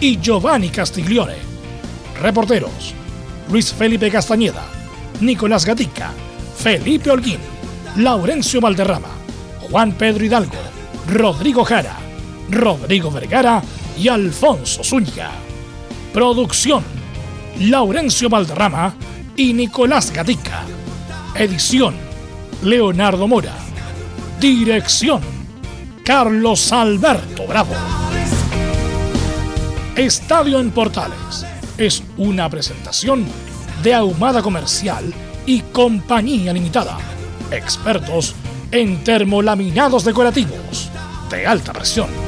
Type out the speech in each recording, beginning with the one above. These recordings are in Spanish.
y Giovanni Castiglione. Reporteros: Luis Felipe Castañeda, Nicolás Gatica, Felipe Holguín, Laurencio Valderrama, Juan Pedro Hidalgo, Rodrigo Jara, Rodrigo Vergara y Alfonso Zúñiga. Producción: Laurencio Valderrama y Nicolás Gatica. Edición: Leonardo Mora. Dirección: Carlos Alberto Bravo. Estadio en Portales es una presentación de Ahumada Comercial y Compañía Limitada. Expertos en termolaminados decorativos de alta presión.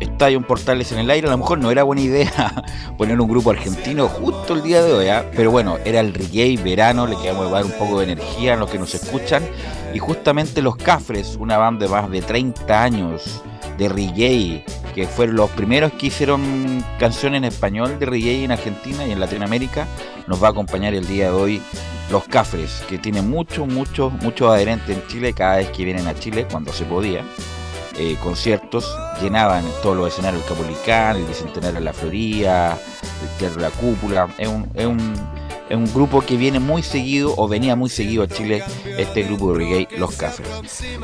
Estadio Portales en el aire. A lo mejor no era buena idea poner un grupo argentino justo el día de hoy, ¿ah? pero bueno, era el reggae verano, le queríamos dar un poco de energía a los que nos escuchan. Y justamente Los Cafres, una banda de más de 30 años de reggae, que fueron los primeros que hicieron canciones en español de reggae en Argentina y en Latinoamérica, nos va a acompañar el día de hoy Los Cafres, que tiene muchos, muchos, muchos adherentes en Chile cada vez que vienen a Chile, cuando se podía. Eh, conciertos, llenaban todos los escenarios, el Capolicán, el Bicentenario de la Florida, el Teatro de la Cúpula, es un, es un, es un grupo que viene muy seguido o venía muy seguido a Chile, este grupo de reggae, Los Cafres.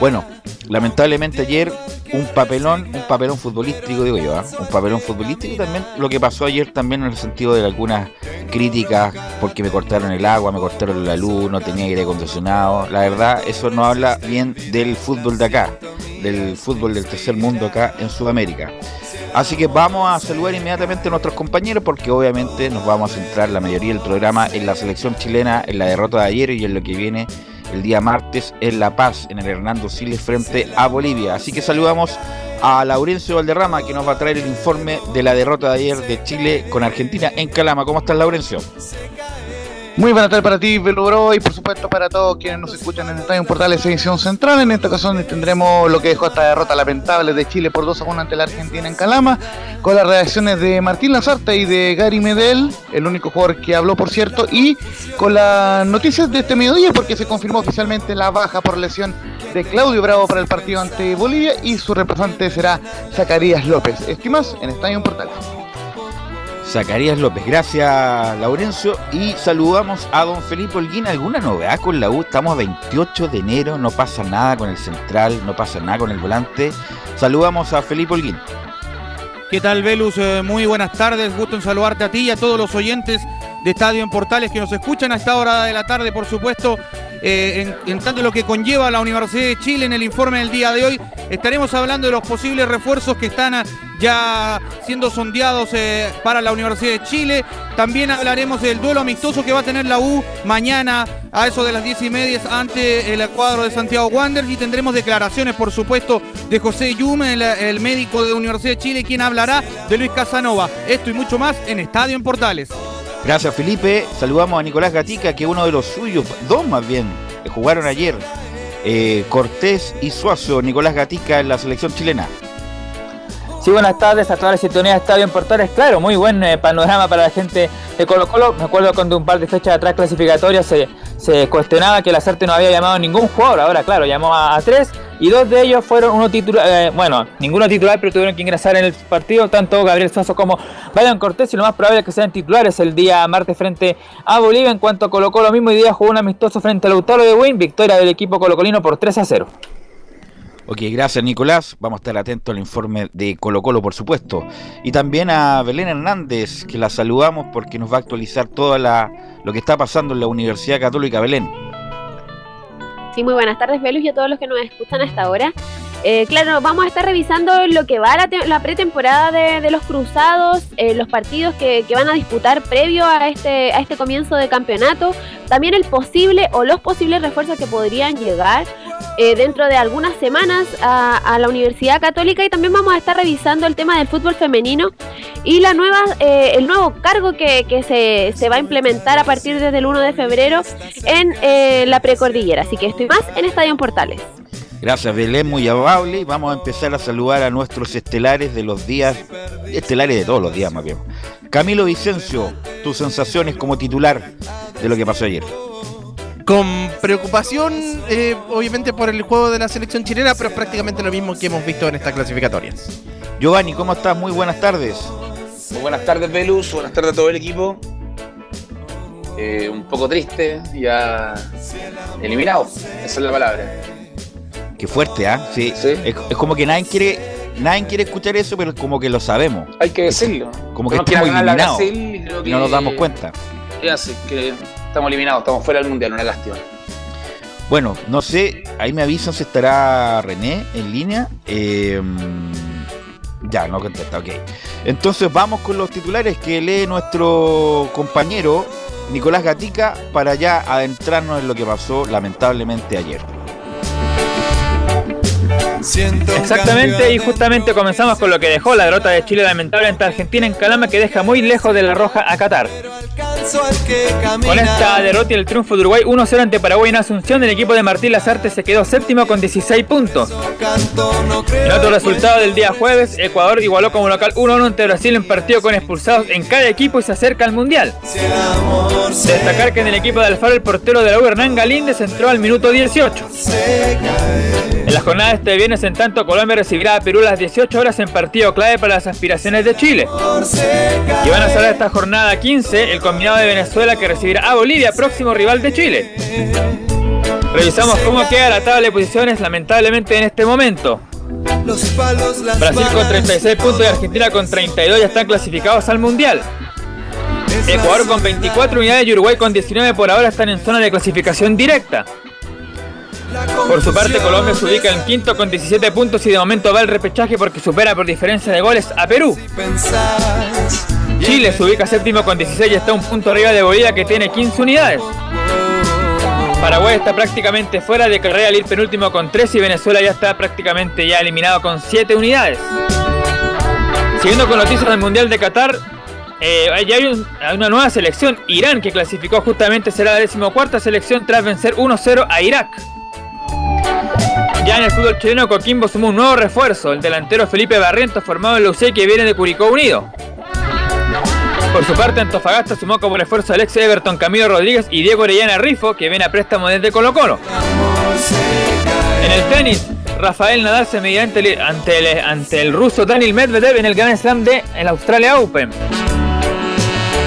Bueno, lamentablemente ayer un papelón, un papelón futbolístico, digo yo, ¿ah? un papelón futbolístico también lo que pasó ayer también en el sentido de algunas críticas porque me cortaron el agua, me cortaron la luz, no tenía aire acondicionado. La verdad, eso no habla bien del fútbol de acá del fútbol del tercer mundo acá en Sudamérica. Así que vamos a saludar inmediatamente a nuestros compañeros porque obviamente nos vamos a centrar la mayoría del programa en la selección chilena, en la derrota de ayer y en lo que viene el día martes en La Paz, en el Hernando Siles frente a Bolivia. Así que saludamos a Laurencio Valderrama que nos va a traer el informe de la derrota de ayer de Chile con Argentina en Calama. ¿Cómo estás, Laurencio? Muy buena tarde para ti, Bro, y por supuesto para todos quienes nos escuchan en Estadio Portales Edición Central. En esta ocasión tendremos lo que dejó esta derrota lamentable de Chile por 2 a 1 ante la Argentina en Calama, con las reacciones de Martín Lazarte y de Gary Medel, el único jugador que habló, por cierto, y con las noticias de este mediodía, porque se confirmó oficialmente la baja por lesión de Claudio Bravo para el partido ante Bolivia y su representante será Zacarías López. Estimas en Estadio Portales. Zacarías López. Gracias, Laurencio. Y saludamos a don Felipe Holguín. ¿Alguna novedad con la U? Estamos a 28 de enero, no pasa nada con el central, no pasa nada con el volante. Saludamos a Felipe Holguín. ¿Qué tal, Velus? Eh, muy buenas tardes. Gusto en saludarte a ti y a todos los oyentes de Estadio en Portales que nos escuchan a esta hora de la tarde, por supuesto, eh, en, tanto lo que conlleva la Universidad de Chile en el informe del día de hoy. Estaremos hablando de los posibles refuerzos que están ya siendo sondeados eh, para la Universidad de Chile. También hablaremos del duelo amistoso que va a tener la U mañana a eso de las diez y media ante el cuadro de Santiago Wanderers y tendremos declaraciones, por supuesto, de José Yume, el, médico de la Universidad de Chile, quien hablará de Luis Casanova. Esto y mucho más en Estadio en Portales. Gracias Felipe. Saludamos a Nicolás Gatica, que uno de los suyos, dos más bien, que jugaron ayer. Eh, Cortés y Suazo, Nicolás Gatica en la selección chilena. Sí, buenas tardes a toda la sintonía de Estadio en Portales. Claro, muy buen eh, panorama para la gente de Colo Colo. Me acuerdo cuando un par de fechas atrás clasificatorias se, se cuestionaba que la Sarte no había llamado a ningún jugador. Ahora, claro, llamó a, tres y dos de ellos fueron uno titular, eh, bueno, ninguno titular, pero tuvieron que ingresar en el partido, tanto Gabriel Suazo como Brian Cortés, y lo más probable es que sean titulares el día martes frente a Bolivia, en cuanto Colo Colo mismo y día jugó un amistoso frente al Lautaro de Wayne, victoria del equipo colocolino por 3 a 0. Ok, gracias Nicolás. Vamos a estar atentos al informe de Colo Colo, por supuesto. Y también a Belén Hernández, que la saludamos porque nos va a actualizar todo lo que está pasando en la Universidad Católica Belén. Sí, muy buenas tardes, Velus, y a todos los que nos escuchan hasta ahora. Eh, claro, vamos a estar revisando lo que va la, la pretemporada de, los cruzados, eh, los partidos que, van a disputar previo a este, a este comienzo de campeonato, también el posible o los posibles refuerzos que podrían llegar eh, dentro de algunas semanas a, la Universidad Católica y también vamos a estar revisando el tema del fútbol femenino y la nueva, el nuevo cargo que, se, se, va a implementar a partir desde el 1 de febrero en la precordillera. Así que estoy más en Estadio Portales. Gracias, Belén, muy amable. Vamos a empezar a saludar a nuestros estelares de los días, estelares de todos los días más bien. Camilo Vicencio, tus sensaciones como titular de lo que pasó ayer. Con preocupación, eh, obviamente, por el juego de la selección chilena, pero es prácticamente lo mismo que hemos visto en estas clasificatorias. Giovanni, ¿cómo estás? Muy buenas tardes. Muy buenas tardes, Velus. Buenas tardes a todo el equipo. Eh, un poco triste, ya eliminado. Esa es la palabra. Qué fuerte, ¿ah? Sí. Es, como que nadie quiere, nadie quiere escuchar eso, pero es como que lo sabemos. Hay que decirlo. Como que estamos eliminados. Y no nos damos cuenta. ¿Qué hace? Que estamos eliminados, estamos fuera del mundial, una lástima. Bueno, no sé, ahí me avisan si estará René en línea. Em, ya, no contesta, ok. Entonces vamos con los titulares que lee nuestro compañero Nicolás Gatica para ya adentrarnos en lo que pasó lamentablemente ayer. Exactamente, y justamente comenzamos con lo que dejó la derrota de Chile lamentable ante Argentina en Calama que deja muy lejos de la roja a Qatar. Con esta derrota y el triunfo de Uruguay 1-0 ante Paraguay en Asunción, el equipo de Martín Lazarte se quedó séptimo con 16 puntos. En otro resultado del día jueves, Ecuador igualó como local 1-1 ante Brasil en partido con expulsados en cada equipo y se acerca al Mundial. Destacar que en el equipo de Alfaro el portero de la U, Hernán Galíndez, entró al minuto 18. En la jornada de este viernes, en tanto, Colombia recibirá a Perú las 18 horas en partido clave para las aspiraciones de Chile. Y van a cerrar esta jornada 15 el combinado de Venezuela que recibirá a Bolivia, próximo rival de Chile. Revisamos cómo queda la tabla de posiciones lamentablemente en este momento. Brasil con 36 puntos y Argentina con 32 ya están clasificados al Mundial. Ecuador con 24 unidades y Uruguay con 19 por ahora están en zona de clasificación directa. Por su parte, Colombia se ubica en quinto con 17 puntos y de momento va el repechaje porque supera por diferencia de goles a Perú. Chile se ubica séptimo con 16 y está un punto arriba de Bolivia que tiene 15 unidades. Paraguay está prácticamente fuera de carrera al ir penúltimo con 3 y Venezuela ya está prácticamente ya eliminado con 7 unidades. Siguiendo con noticias del Mundial de Qatar, eh, ya hay, una nueva selección, Irán, que clasificó justamente será la decimocuarta selección tras vencer 1-0 a Irak. Ya en el fútbol chileno, Coquimbo sumó un nuevo refuerzo, el delantero Felipe Barrientos, formado en la UC que viene de Curicó Unido. Por su parte, Antofagasta sumó como refuerzo al ex Everton Camilo Rodríguez y Diego Orellana Rifo, que viene a préstamo desde Colo Colo. En el tenis, Rafael Nadal se medirá ante el, ante el, ruso Daniel Medvedev en el Grand Slam de el Australia Open.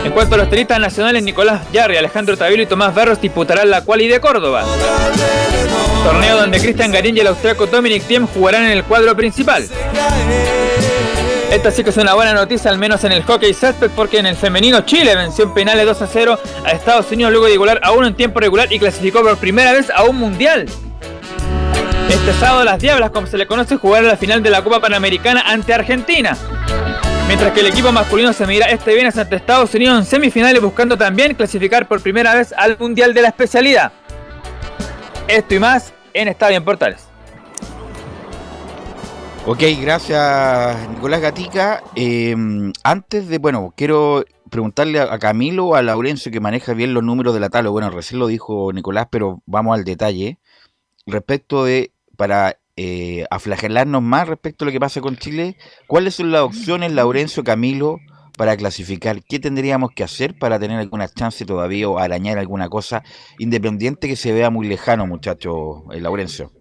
En cuanto a los tenistas nacionales, Nicolás Yarri, Alejandro Tavilo y Tomás Berros disputarán la quali de Córdoba. Torneo donde Cristian Garín y el austriaco Dominic Thiem jugarán en el cuadro principal. Esta sí que es una buena noticia, al menos en el hockey césped, porque en el femenino Chile venció en penales 2 a 0 a Estados Unidos luego de igualar a uno en tiempo regular y clasificó por primera vez a un mundial. Este sábado las Diablas, como se le conoce, jugarán la final de la Copa Panamericana ante Argentina. Mientras que el equipo masculino se medirá este viernes ante Estados Unidos en semifinales buscando también clasificar por primera vez al Mundial de la especialidad. Esto y más en Estadio en Portales. Ok, gracias Nicolás Gatica. Em, antes de, bueno, quiero preguntarle a, Camilo o a Laurencio que maneja bien los números de la tabla. Bueno, recién lo dijo Nicolás, pero vamos al detalle. Respecto de, para eh, aflagelarnos más respecto a lo que pasa con Chile, ¿cuáles son las opciones, Laurencio, Camilo, para clasificar? ¿Qué tendríamos que hacer para tener alguna chance todavía o arañar alguna cosa independiente que se vea muy lejano, muchachos, eh, Laurencio?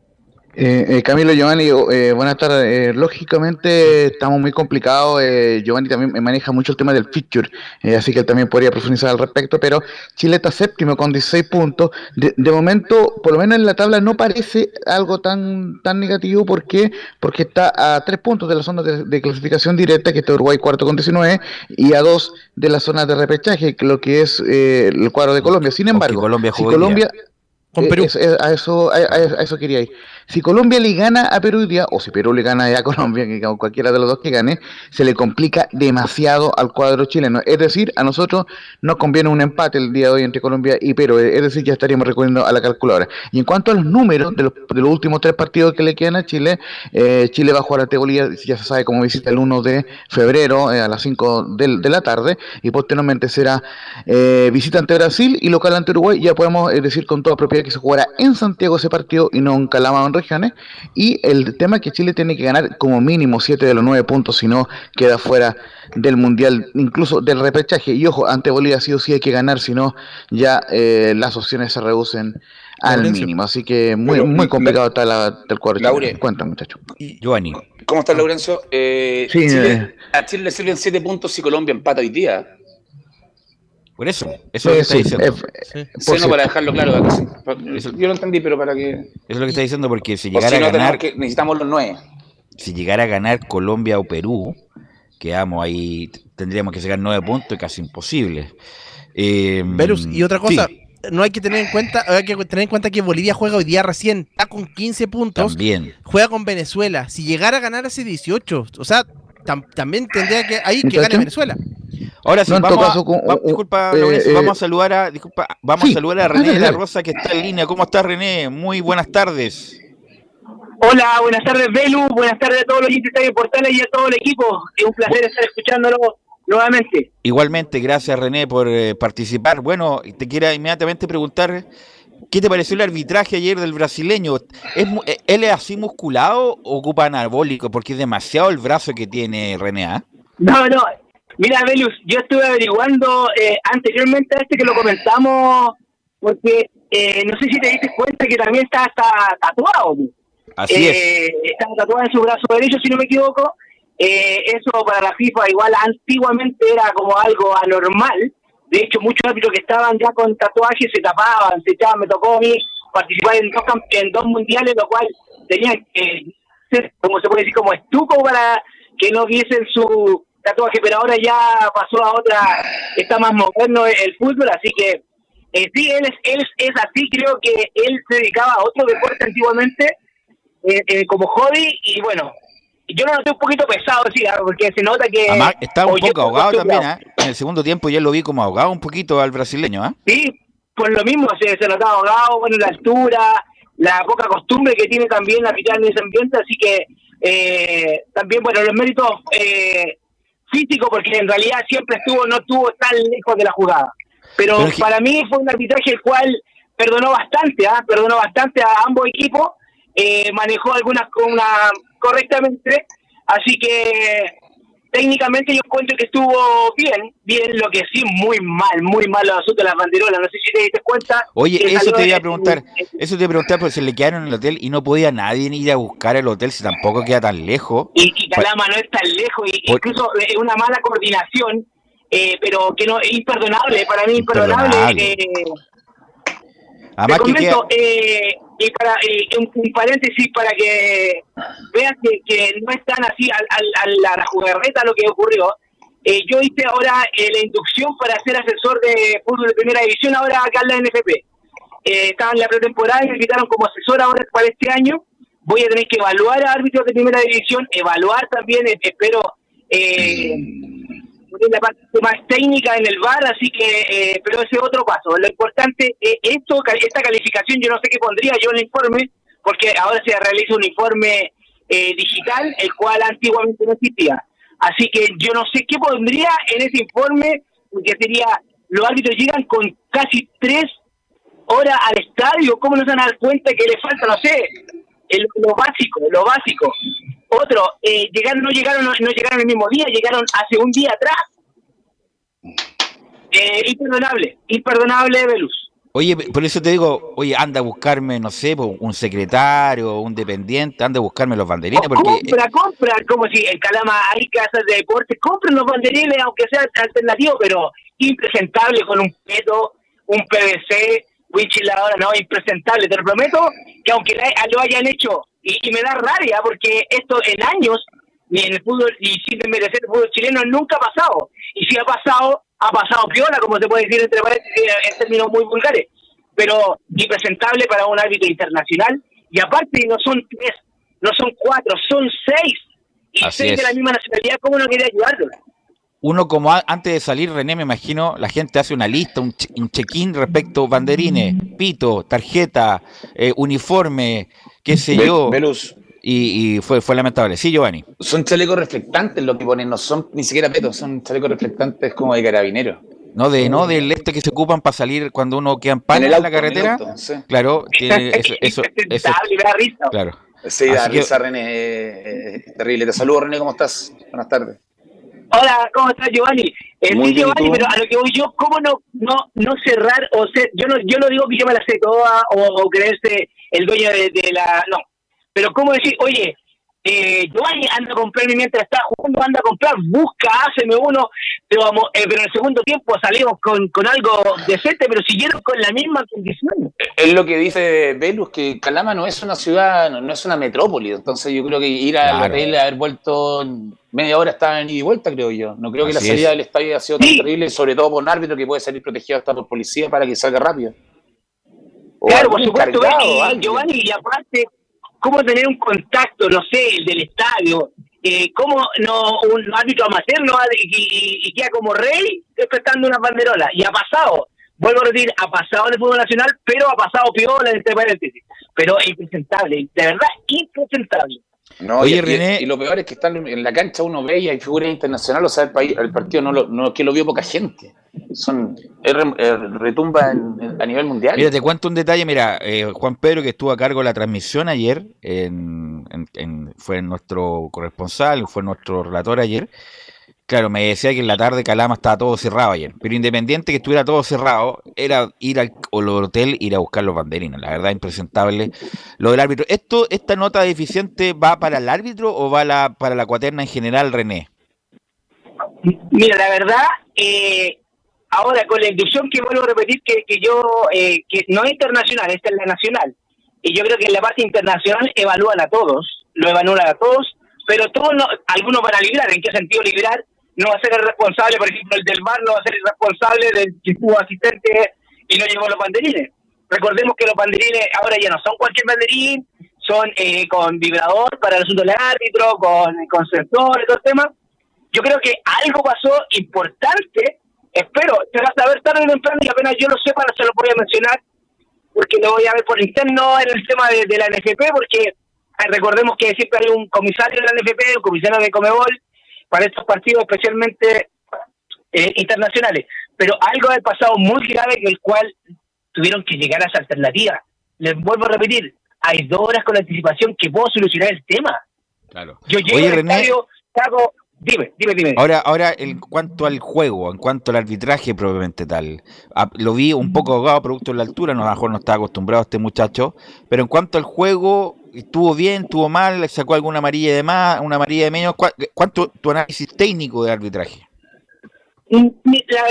Eh, eh, Camilo Giovanni, eh, buenas tardes. Eh, lógicamente estamos muy complicados. Giovanni también maneja mucho el tema del feature, así que él también podría profundizar al respecto. Pero Chile está séptimo con 16 puntos. De, momento, por lo menos en la tabla, no parece algo tan tan negativo. ¿Por qué? Porque está a 3 puntos de la zona de, clasificación directa, que está Uruguay cuarto con 19, y a 2 de la zona de repechaje, lo que es el cuadro de Colombia. Sin embargo, Colombia, si Colombia a, eso, a, eso quería ir. Si Colombia le gana a Perú día, o si Perú le gana a Colombia, que cualquiera de los dos que gane, se le complica demasiado al cuadro chileno. Es decir, a nosotros nos conviene un empate el día de hoy entre Colombia y Perú. Es decir, ya estaríamos recurriendo a la calculadora. Y en cuanto a los números de los, de los últimos tres partidos que le quedan a Chile, eh, Chile va a jugar a Bolivia, ya se sabe cómo visita el 1 de febrero eh, a las 5 de, la tarde, y posteriormente será eh, visita ante Brasil y local ante Uruguay. Ya podemos decir con toda propiedad que se jugará en Santiago ese partido y no en Calama regiones. Y el tema es que Chile tiene que ganar como mínimo 7 de los 9 puntos, si no queda fuera del Mundial, incluso del repechaje. Y ojo, ante Bolivia sí o sí hay que ganar, si no ya eh, las opciones se reducen al mínimo. Así que muy, muy complicado está la, el cuadro. Cuenta, muchacho. Giovanni. ¿Cómo estás, Laurencio? Eh, sí, Chile, eh. a Chile le sirven 7 puntos si Colombia empata hoy día. Por eso, eso es lo que está diciendo. Sí. para dejarlo claro. yo lo entendí, pero para que. Eso es lo que está diciendo, porque si llegara a ganar. Que necesitamos los nueve. Si llegara a ganar Colombia o Perú, quedamos ahí, tendríamos que sacar nueve puntos, y casi imposible. Eh, Verus, y otra cosa. No hay que tener en cuenta, hay que tener en cuenta que Bolivia juega hoy día recién, está con 15 puntos. También. Juega con Venezuela. Si llegara a ganar hace 18, o sea, también tendría que ahí que gane Venezuela. Ahora sí, vamos, a, disculpa, eh, eh, vamos a saludar a, disculpa, vamos a saludar a René de la Rosa que está en línea. ¿Cómo estás, René? Muy buenas tardes. Hola, buenas tardes, Belu. Buenas tardes a todos los de Portales y a todo el equipo. Es un placer estar escuchándolo nuevamente. Igualmente, gracias, René, por eh, participar. Bueno, te quiero inmediatamente preguntar. ¿Qué te pareció el arbitraje ayer del brasileño? ¿Es, ¿Él es así musculado o ocupa anabólico? Porque es demasiado el brazo que tiene René. ¿ah? No, no, Mira, Velus, yo estuve averiguando eh, anteriormente a este que lo comentamos, porque eh, no sé si te diste cuenta que también está, está tatuado. Así eh, es. Está tatuado en su brazo derecho, si no me equivoco. eso para la FIFA igual antiguamente era como algo anormal. De hecho, muchos árbitros que estaban ya con tatuajes se tapaban, se echaban. Me tocó a mí participar en dos, en dos mundiales, lo cual tenían que ser, como se puede decir, como estuco para que no viesen su tatuaje, pero ahora ya pasó a otra, está más moderno el fútbol, así que eh, sí, él es, él es así, creo que él se dedicaba a otro deporte antiguamente eh, eh, como hobby y bueno, yo lo noté un poquito pesado, sí, ah, porque se nota que... Además, está un poco ahogado también, ¿eh? En el segundo tiempo ya lo vi como ahogado un poquito al brasileño, ¿ah? Sí, por lo mismo, se, se notaba ahogado, bueno, la altura, la poca costumbre que tiene también la en ese ambiente, así que eh, también, bueno, los méritos eh, físico porque en realidad siempre estuvo, no estuvo tan lejos de la jugada. Pero, para mí fue un arbitraje el cual perdonó bastante, ¿ah? perdonó bastante a ambos equipos, eh, manejó algunas una, correctamente, así que técnicamente yo encuentro que estuvo bien, bien, lo que sí, muy mal, muy mal los asuntos de las banderolas. No sé si te diste cuenta. Oye, eso te iba a preguntar, eso te iba a preguntar porque se le quedaron en el hotel y no podía nadie ir a buscar el hotel si tampoco queda tan lejos. Y, y Calama no es tan lejos, y, incluso es una mala coordinación, eh, pero que no es imperdonable, para mí imperdonable. Eh, te comento, eh, y para un, paréntesis para que veas que, no es tan así a, la, jugarreta lo que ocurrió. Eh, yo hice ahora eh, la inducción para ser asesor de fútbol de primera división ahora acá en la NFP. Eh, estaba en la pretemporada y me invitaron como asesor ahora para este año. Voy a tener que evaluar a árbitros de primera división, evaluar también, espero, eh, la parte más técnica en el bar, así que, eh, pero ese otro paso. Lo importante, eh, esto, esta calificación, yo no sé qué pondría yo en el informe, porque ahora se realiza un informe eh, digital, el cual antiguamente no existía. Así que yo no sé qué pondría en ese informe porque sería, los árbitros llegan con casi tres horas al estadio, ¿cómo no se van a dar cuenta que le falta, no sé, lo básico, lo básico? Otro, eh, llegaron, no llegaron, no, llegaron el mismo día, llegaron hace un día atrás. Eh, imperdonable, imperdonable, Velus. Oye, por eso te digo, oye, anda a buscarme, no sé, un secretario, un dependiente, anda a buscarme los banderines. Porque... Compra, compra, como si en Calama hay casas de deporte, compren los banderines, aunque sea alternativo, pero impresentable con un peto, un PVC, ahora no, impresentable. Te lo prometo que aunque lo hayan hecho, y, me da rabia porque esto en años, ni en el fútbol, y sin merecer el fútbol chileno, nunca ha pasado. Y si ha pasado, ha pasado piola, como se puede decir entre paréntesis, en términos muy vulgares, pero impresentable para un árbitro internacional. Y aparte no son tres, no son cuatro, son seis. Y seis de la misma nacionalidad, ¿cómo no quiere ayudarlo? Uno como antes de salir, René, me imagino, la gente hace una lista, un, check-in respecto a banderines, pito, tarjeta, eh, uniforme, qué sé yo y, fue, fue lamentable. Sí, Giovanni. Son chalecos reflectantes lo que ponen, no son ni siquiera petos, son chalecos reflectantes como de carabineros. No, de, no del este que se ocupan para salir cuando uno queda en pan en, la carretera. Claro, tiene eso. eso, eso claro. Sí, da risa, René. Eh, eh, terrible. Te saludo, René, ¿cómo estás? Buenas tardes. Hola, ¿cómo estás, Giovanni? Eh, Muy Giovanni, pero a lo que voy yo, ¿cómo no no no cerrar o ser, yo no yo no digo que yo me la sé toda o, o creerse el dueño de, de, la no, pero ¿cómo decir, oye, eh, Giovanni anda a comprarme mientras está jugando, anda a comprar, busca, háceme uno, pero, vamos, eh, pero en el segundo tiempo salimos con, con algo decente, pero siguieron con la misma condición. Es lo que dice Velus, que Calama no es una ciudad, no, es una metrópoli, entonces yo creo que ir a la tele, haber vuelto media hora estaba en ida y vuelta, creo yo. No creo que la salida del estadio haya sido tan terrible, sobre todo por un árbitro que puede salir protegido hasta por policía para que salga rápido. claro, por supuesto, Giovanni, y aparte cómo tener un contacto, no sé, el del estadio, eh, cómo no un árbitro amateur no y, y, queda como rey respetando una banderola. Y ha pasado, vuelvo a decir, ha pasado en el fútbol nacional, pero ha pasado piola en este paréntesis. Pero es impresentable, de verdad, impresentable. No, Oye, y, René, y, lo peor es que están en la cancha uno ve y hay figuras internacionales, o sea, el, país, el partido no, lo, no que lo vio poca gente. Son retumba a nivel mundial. Mira, te cuento un detalle, mira, eh, Juan Pedro que estuvo a cargo de la transmisión ayer, en, fue nuestro corresponsal, fue nuestro relator ayer, Claro, me decía que en la tarde Calama estaba todo cerrado ayer, pero independiente que estuviera todo cerrado, era ir al, hotel, ir a buscar los banderinos. La verdad, impresentable lo del árbitro. ¿Esto, ¿Esta nota deficiente va para el árbitro o va la, para la cuaterna en general, René? Mira, la verdad, eh, ahora con la inducción que vuelvo a repetir que, que yo, eh, que no es internacional, esta es la nacional. Y yo creo que en la parte internacional evalúan a todos, lo evalúan a todos, pero todos algunos van a librar. ¿En qué sentido librar? No va a ser el responsable, por ejemplo, el del bar no va a ser el responsable del que estuvo asistente y no llevó los banderines. Recordemos que los banderines ahora ya no son cualquier banderín, son eh, con vibrador para el asunto del árbitro, con, con sensor y todo el tema. Yo creo que algo pasó importante, espero, se va a saber tarde o temprano y apenas yo lo sepa, no se lo voy a mencionar, porque lo voy a ver por interno en el tema de, de la NFP, porque eh, recordemos que siempre hay un comisario de la NFP, un comisario de Comebol, para estos partidos especialmente eh, internacionales. Pero algo ha pasado muy grave que el cual tuvieron que llegar a esa alternativa. Les vuelvo a repetir, hay dos horas con anticipación que puedo solucionar el tema. Claro. Yo llego al estadio, hago... Dime, dime, dime. Ahora, ahora, en cuanto al juego, en cuanto al arbitraje propiamente tal, ah, lo vi un poco ahogado producto de la altura, no, a lo mejor no estaba acostumbrado este muchacho, pero en cuanto al juego, estuvo bien, estuvo mal, sacó alguna amarilla de más, una amarilla de menos. ¿Cuánto tu análisis técnico de arbitraje? Mm,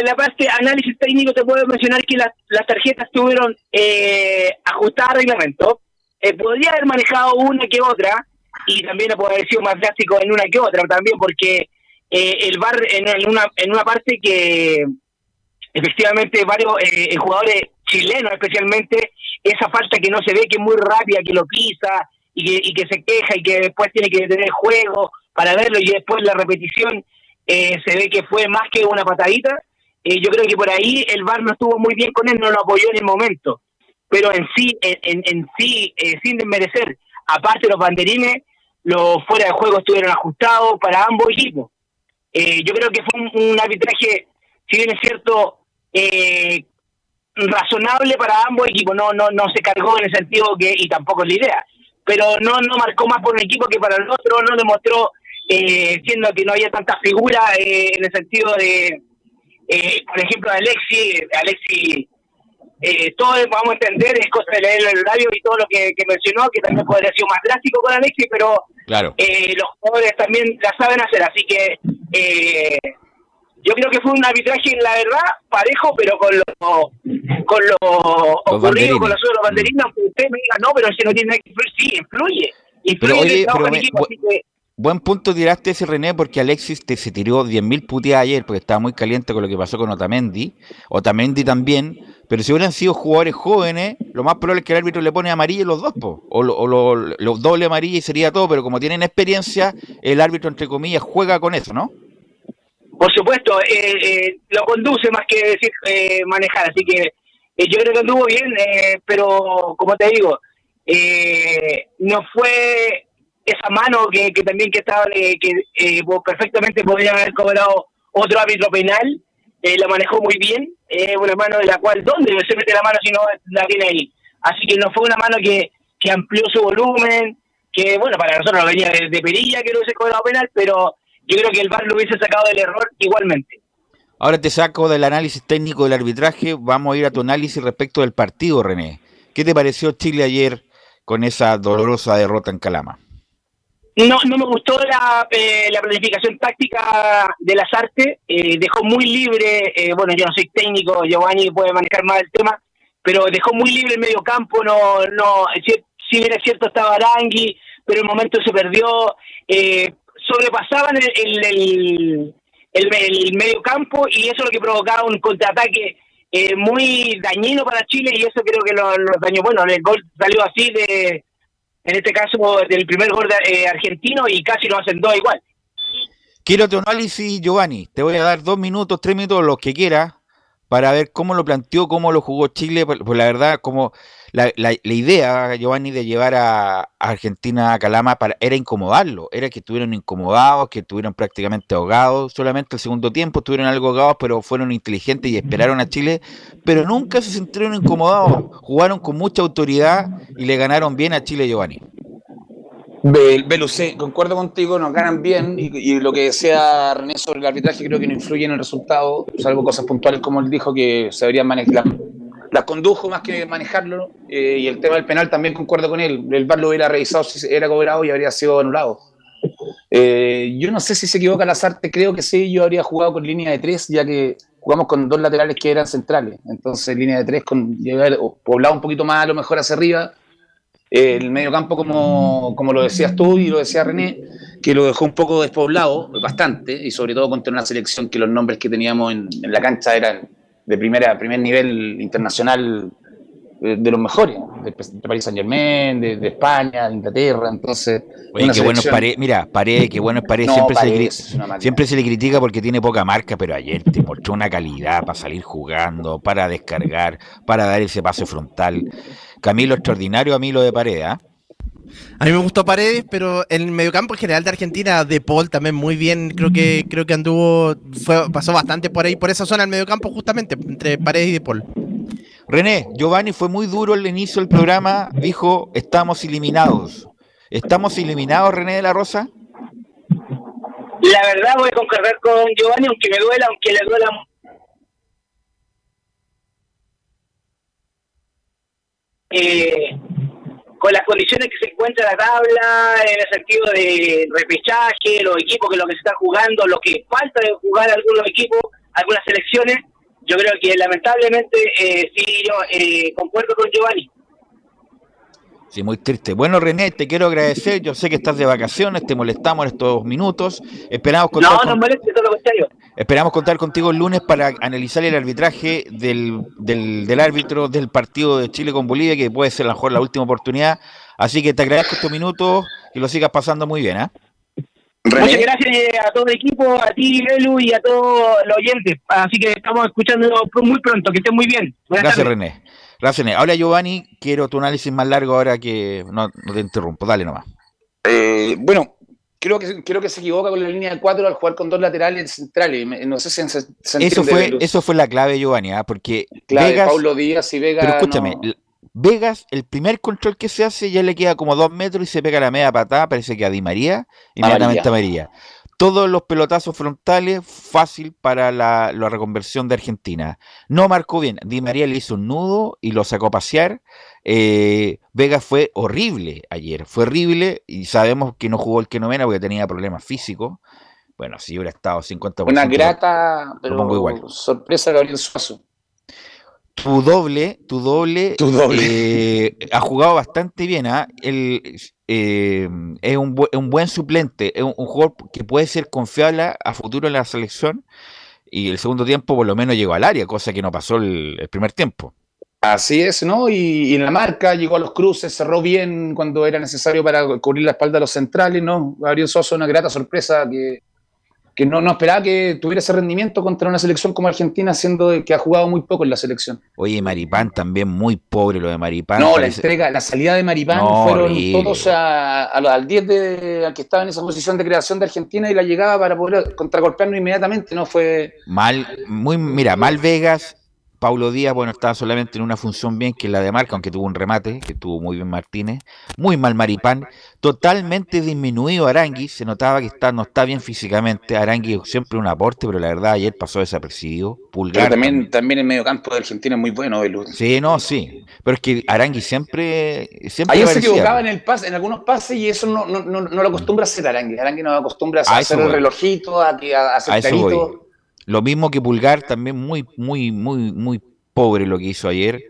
la, parte análisis técnico te puedo mencionar que las, tarjetas estuvieron eh, ajustadas a reglamento. Eh, podría haber manejado una que otra y también puede haber sido más drástico en una que otra también porque eh, el bar en, una en una parte que efectivamente varios eh, jugadores chilenos especialmente esa falta que no se ve, que es muy rápida, que lo pisa y que, y que se queja y que después tiene que detener el juego para verlo y después la repetición eh, se ve que fue más que una patadita. Eh, yo creo que por ahí el VAR no estuvo muy bien con él, no lo apoyó en el momento. Pero en sí, en, en, sí, eh, sin desmerecer, aparte los banderines, los fuera de juego estuvieron ajustados para ambos equipos. yo creo que fue un, arbitraje si bien es cierto, eh, razonable para ambos equipos, no, no, no se cargó en el sentido que, y tampoco es la idea, pero no, no marcó más por un equipo que para el otro, no demostró, eh, siendo que no había tantas figuras eh, en el sentido de, eh, por ejemplo, Alexi, Alexi eh, todo vamos a entender, es cosa de leer el horario y todo lo que, mencionó, que también podría ser más drástico con Alexi, pero claro. eh, los jugadores también la saben hacer, así que eh, yo creo que fue un arbitraje, la verdad, parejo, pero con lo, con lo ocurrido con los otros banderinas, aunque usted me diga, no, pero si no tiene que influir, sí, influye. influye pero oye, pero Buen punto tiraste ese René porque Alexis te se tiró 10.000 puteadas ayer porque estaba muy caliente con lo que pasó con Otamendi. Otamendi también. Pero si hubieran sido jugadores jóvenes, lo más probable es que el árbitro le pone amarillo los dos, po. o, los doble amarillo y sería todo. Pero como tienen experiencia, el árbitro, entre comillas, juega con eso, ¿no? Por supuesto, eh, eh, lo conduce más que decir eh, manejar. Así que yo creo que anduvo bien, pero como te digo, no fue esa mano que, que también que estaba que eh, perfectamente podría haber cobrado otro árbitro penal eh, la manejó muy bien eh, una mano de la cual dónde se mete la mano si no la tiene ahí así que no fue una mano que, que amplió su volumen que bueno para nosotros venía de, perilla que no hubiese cobrado penal pero yo creo que el VAR lo hubiese sacado del error igualmente. Ahora te saco del análisis técnico del arbitraje. Vamos a ir a tu análisis respecto del partido René. ¿qué te pareció Chile ayer con esa dolorosa derrota en Calama? No, no me gustó la, eh, la planificación táctica de las artes, eh, dejó muy libre, eh, bueno, yo no soy técnico, Giovanni puede manejar más el tema, pero dejó muy libre el medio campo, no, no, si, bien es cierto estaba Arangui, pero el momento se perdió, sobrepasaban el, el, el, medio campo y eso es lo que provocaba un contraataque muy dañino para Chile y eso creo que lo, lo dañó, bueno, el gol salió así de en este caso del primer gol eh, argentino y casi lo hacen dos igual. Quiero tu análisis, Giovanni. Te voy a dar dos minutos, tres minutos, los que quieras, para ver cómo lo planteó, cómo lo jugó Chile. Pues la verdad, como la, la, idea, Giovanni, de llevar a, Argentina a Calama para, era incomodarlo, era que estuvieron incomodados, que estuvieron prácticamente ahogados. Solamente el segundo tiempo estuvieron algo ahogados, pero fueron inteligentes y esperaron a Chile, pero nunca se sintieron incomodados. Jugaron con mucha autoridad y le ganaron bien a Chile, Giovanni. Belucé, concuerdo contigo, nos ganan bien y, lo que decía René sobre el arbitraje creo que no influye en el resultado, salvo cosas puntuales como él dijo que se deberían manejar, las condujo más que manejarlo eh, y el tema del penal también concuerdo con él, el VAR lo hubiera revisado si era cobrado y habría sido anulado. Eh, yo no sé si se equivoca Lazarte, creo que sí, yo habría jugado con línea de tres ya que jugamos con dos laterales que eran centrales, entonces línea de tres con poblado un poquito más a lo mejor hacia arriba. El medio campo, como, como lo decías tú y lo decía René, que lo dejó un poco despoblado, bastante, y sobre todo contra una selección que los nombres que teníamos en, la cancha eran de primera, primer nivel internacional eh, de, los mejores, de, París Saint Germain, de, España, de Inglaterra, entonces... Oye, qué bueno mira, Pared, qué bueno es Pared, siempre, se le, siempre se le critica porque tiene poca marca, pero ayer te mostró una calidad para salir jugando, para descargar, para dar ese pase frontal. Camilo extraordinario a mí lo de Paredes, ¿ah? A mí me gustó Paredes, pero en el mediocampo en general de Argentina, De Paul también muy bien, creo que creo que anduvo, fue, pasó bastante por ahí, por esa zona del mediocampo justamente, entre Paredes y De Paul. René, Giovanni fue muy duro al inicio del programa, dijo, estamos eliminados. ¿Estamos eliminados, René de la Rosa? La verdad voy a concordar con Giovanni, aunque me duela, aunque le duela eh, con las condiciones que se encuentra la tabla, en el sentido de repechaje, los equipos que lo que se está jugando, lo que falta de jugar algunos equipos, algunas selecciones, yo creo que lamentablemente eh, sí, yo eh, concuerdo con Giovanni. Sí, muy triste. Bueno, René, te quiero agradecer. Yo sé que estás de vacaciones, te molestamos en estos minutos. Esperamos contar no, no moleste, todo lo contrario. Esperamos contar contigo el lunes para analizar el arbitraje del, del, árbitro del partido de Chile con Bolivia, que puede ser a lo mejor la última oportunidad. Así que te agradezco estos minutos y lo sigas pasando muy bien. ¿eh? Muchas gracias a todo el equipo, a ti, Elu, y a todos los oyentes. Así que estamos escuchando muy pronto. Que estén muy bien. gracias, René. Gracias, Ahora, Giovanni, quiero tu análisis más largo ahora que no, te interrumpo. Dale nomás. Eh, bueno, creo que, creo que se equivoca con la línea de cuatro al jugar con dos laterales centrales. No sé si se, eso fue Eso fue la clave, Giovanni, ¿ah? porque clave, Vegas, Paulo Díaz y Vegas. Pero escúchame, Vegas, el primer control que se hace ya le queda como dos metros y se pega la media patada, parece que a Di María, inmediatamente a María. Todos los pelotazos frontales, fácil para la, reconversión de Argentina. No marcó bien. Di María le hizo un nudo y lo sacó a pasear. Eh, Vegas fue horrible ayer. Fue horrible y sabemos que no jugó el que novena porque tenía problemas físicos. Bueno, si hubiera estado 50%. Una grata, pero sorpresa Gabriel Suazo tu doble, tu doble, eh, ha jugado bastante bien. ¿ah? eh, es un, un, buen suplente, es un, jugador que puede ser confiable a futuro en la selección. Y el segundo tiempo, por lo menos, llegó al área, cosa que no pasó el, primer tiempo. Así es, ¿no? Y, en la marca llegó a los cruces, cerró bien cuando era necesario para cubrir la espalda de los centrales, ¿no? Gabriel Sosa, una grata sorpresa que que no, no esperaba que tuviera ese rendimiento contra una selección como Argentina, siendo que ha jugado muy poco en la selección. Oye, Maripán también muy pobre lo de Maripán. No, la entrega, la salida de Maripán fueron todos al 10 de, al que estaba en esa posición de creación de Argentina y la llegada para poder contragolpearnos inmediatamente, ¿no? Fue. Mal, muy, mira, mal Vegas, Paulo Díaz, bueno, estaba solamente en una función bien, que es la de marca, aunque tuvo un remate, que tuvo muy bien Martínez. Muy mal Maripán. Totalmente disminuido Arangui. Se notaba que está, no está bien físicamente. Arangui siempre un aporte, pero la verdad ayer pasó desapercibido. Pulgar. también, también el medio campo de Argentina es muy bueno, Belú. Sí, no, sí. Pero es que Arangui siempre. siempre ayer se equivocaba en, el pase, en algunos pases y eso no, no, no, lo acostumbra a hacer Arangui. Arangui no acostumbra a, hacer el relojito, a, a hacer carito. Lo mismo que Pulgar, también muy, muy, muy, muy pobre lo que hizo ayer.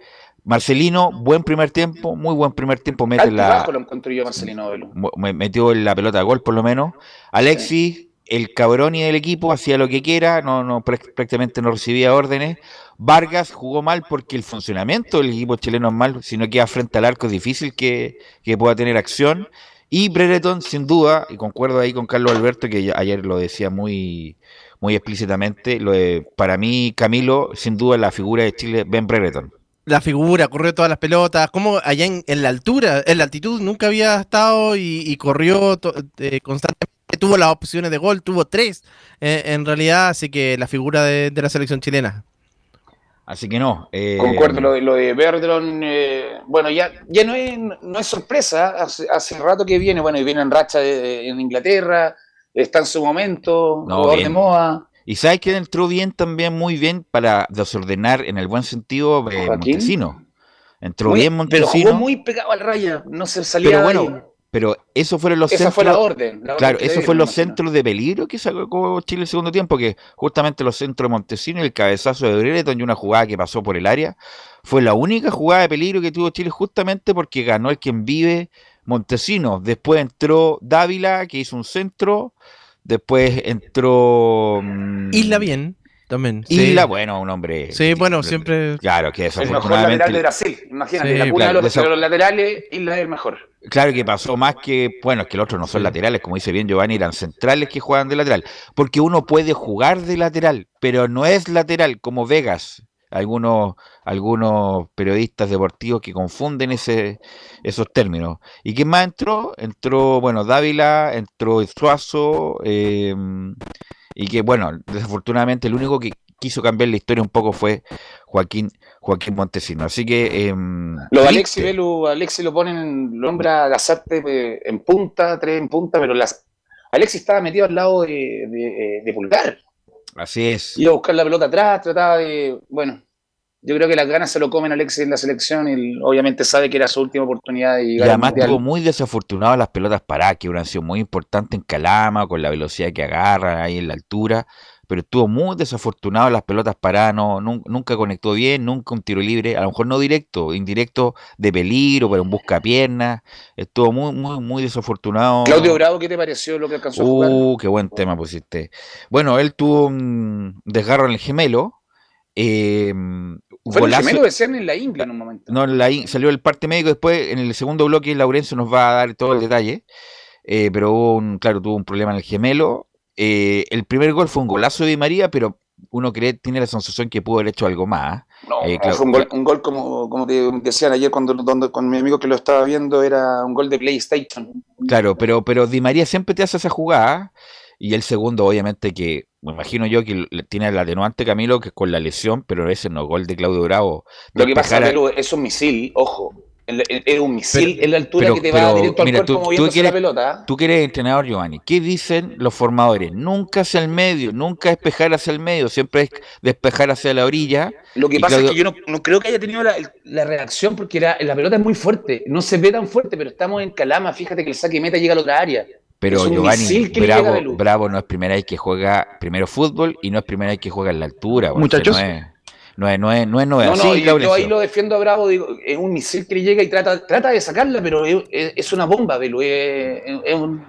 Marcelino, buen primer tiempo, muy buen primer tiempo. Mete la, lo encontré yo, Marcelino. Metió la pelota de gol, por lo menos. Alexis, el cabrón y del equipo, hacía lo que quiera, no, no, prácticamente no recibía órdenes. Vargas jugó mal porque el funcionamiento del equipo chileno es mal, sino que frente al arco es difícil que, que pueda tener acción. Y Brereton, sin duda, y concuerdo ahí con Carlos Alberto, que ayer lo decía muy, muy explícitamente. Lo de, para mí, Camilo, sin duda, la figura de Chile, Ben Brereton. La figura, corrió todas las pelotas, como allá en, la altura, en la altitud nunca había estado y, corrió eh, constantemente, tuvo las opciones de gol, tuvo tres eh, en realidad, así que la figura de, la selección chilena. Así que no. Eh, Concuerdo, lo de, lo de Bertrand, bueno, ya, ya no, es, no es sorpresa, hace, hace rato que viene, bueno, y viene en racha en Inglaterra, está en su momento, no, de moda. Y sabes que entró bien también, muy bien, para desordenar en el buen sentido eh, Montesino. Entró bien Montesino. Pero jugó muy pegado al raya, no se salía Pero bueno, pero eso fueron los Esa centros. fue la orden. claro, eso fue los centros de peligro que sacó Chile el segundo tiempo, que justamente los centros de Montesino y el cabezazo de Brereton y una jugada que pasó por el área. Fue la única jugada de peligro que tuvo Chile justamente porque ganó el quien vive Montesino. Después entró Dávila, que hizo un centro. Después entró. Mm, Isla bien. También. Isla, bueno, un hombre. Sí, bueno, siempre. Claro, que eso El mejor lateral de Brasil. Imagínate, la cuna de los, laterales, Isla es el mejor. Claro que pasó más que. Bueno, es que los otros no son laterales, como dice bien Giovanni, eran centrales que juegan de lateral. Porque uno puede jugar de lateral, pero no es lateral como Vegas algunos, algunos periodistas deportivos que confunden ese, esos términos. ¿Y quién más entró? Entró, bueno, Dávila, entró Suazo, em, y que, bueno, desafortunadamente el único que quiso cambiar la historia un poco fue Joaquín Joaquín Montesino. Así que... Em, lo de Alexi Velu, Alexi lo ponen, lo nombra Gazarte eh, en punta, tres en punta, pero las Alexi estaba metido al lado de, de Pulgar. Así es. Iba a buscar la pelota atrás, trataba de. Bueno, yo creo que las ganas se lo comen a Alexis en la selección y obviamente sabe que era su última oportunidad de llegar y además estuvo muy desafortunado las pelotas paradas, que hubieran sido muy importantes en Calama, con la velocidad que agarra ahí en la altura pero estuvo muy desafortunado las pelotas paradas, no, nunca conectó bien, nunca un tiro libre, a lo mejor no directo, indirecto de peligro, pero en busca piernas, estuvo muy, muy, muy desafortunado. Claudio Bravo, ¿qué te pareció lo que alcanzó a jugar? Uh, qué buen tema pusiste. Bueno, él tuvo un desgarro en el gemelo. Eh, Fue el gemelo de en la Ingla en un momento. No, la salió el parte médico después, en el segundo bloque Laurencio nos va a dar todo el detalle. Eh, pero hubo un, claro, tuvo un problema en el gemelo, eh, el primer gol fue un golazo de María, pero uno cree, tiene la sensación que pudo haber hecho algo más. No, eh, fue un gol, un gol como, como te decían ayer cuando, con mi amigo que lo estaba viendo, era un gol de PlayStation. Claro, pero, pero Di María siempre te hace esa jugada. Y el segundo, obviamente, que me imagino yo que tiene el atenuante Camilo, que es con la lesión, pero ese no gol de Claudio Bravo. Lo que pasa, pero es un misil, ojo. Es un misil en la altura que te va directo al cuerpo moviéndose la pelota. Tú que eres entrenador, Giovanni. ¿Qué dicen los formadores? Nunca hacia el medio, nunca despejar hacia el medio, siempre es despejar hacia la orilla. Lo que pasa es que yo no, creo que haya tenido la, reacción porque la pelota es muy fuerte. No se ve tan fuerte, pero estamos en Calama. Fíjate que el saque meta llega a la otra área. Pero Giovanni, Bravo, Bravo no es primera vez que juega primero fútbol y no es primera vez que juega en la altura. Muchachos. No es, no es, no es, no es, no, yo, ahí lo defiendo a Bravo, digo, es un misil que le llega y trata, trata de sacarla, pero es, una bomba, Belu, es, un...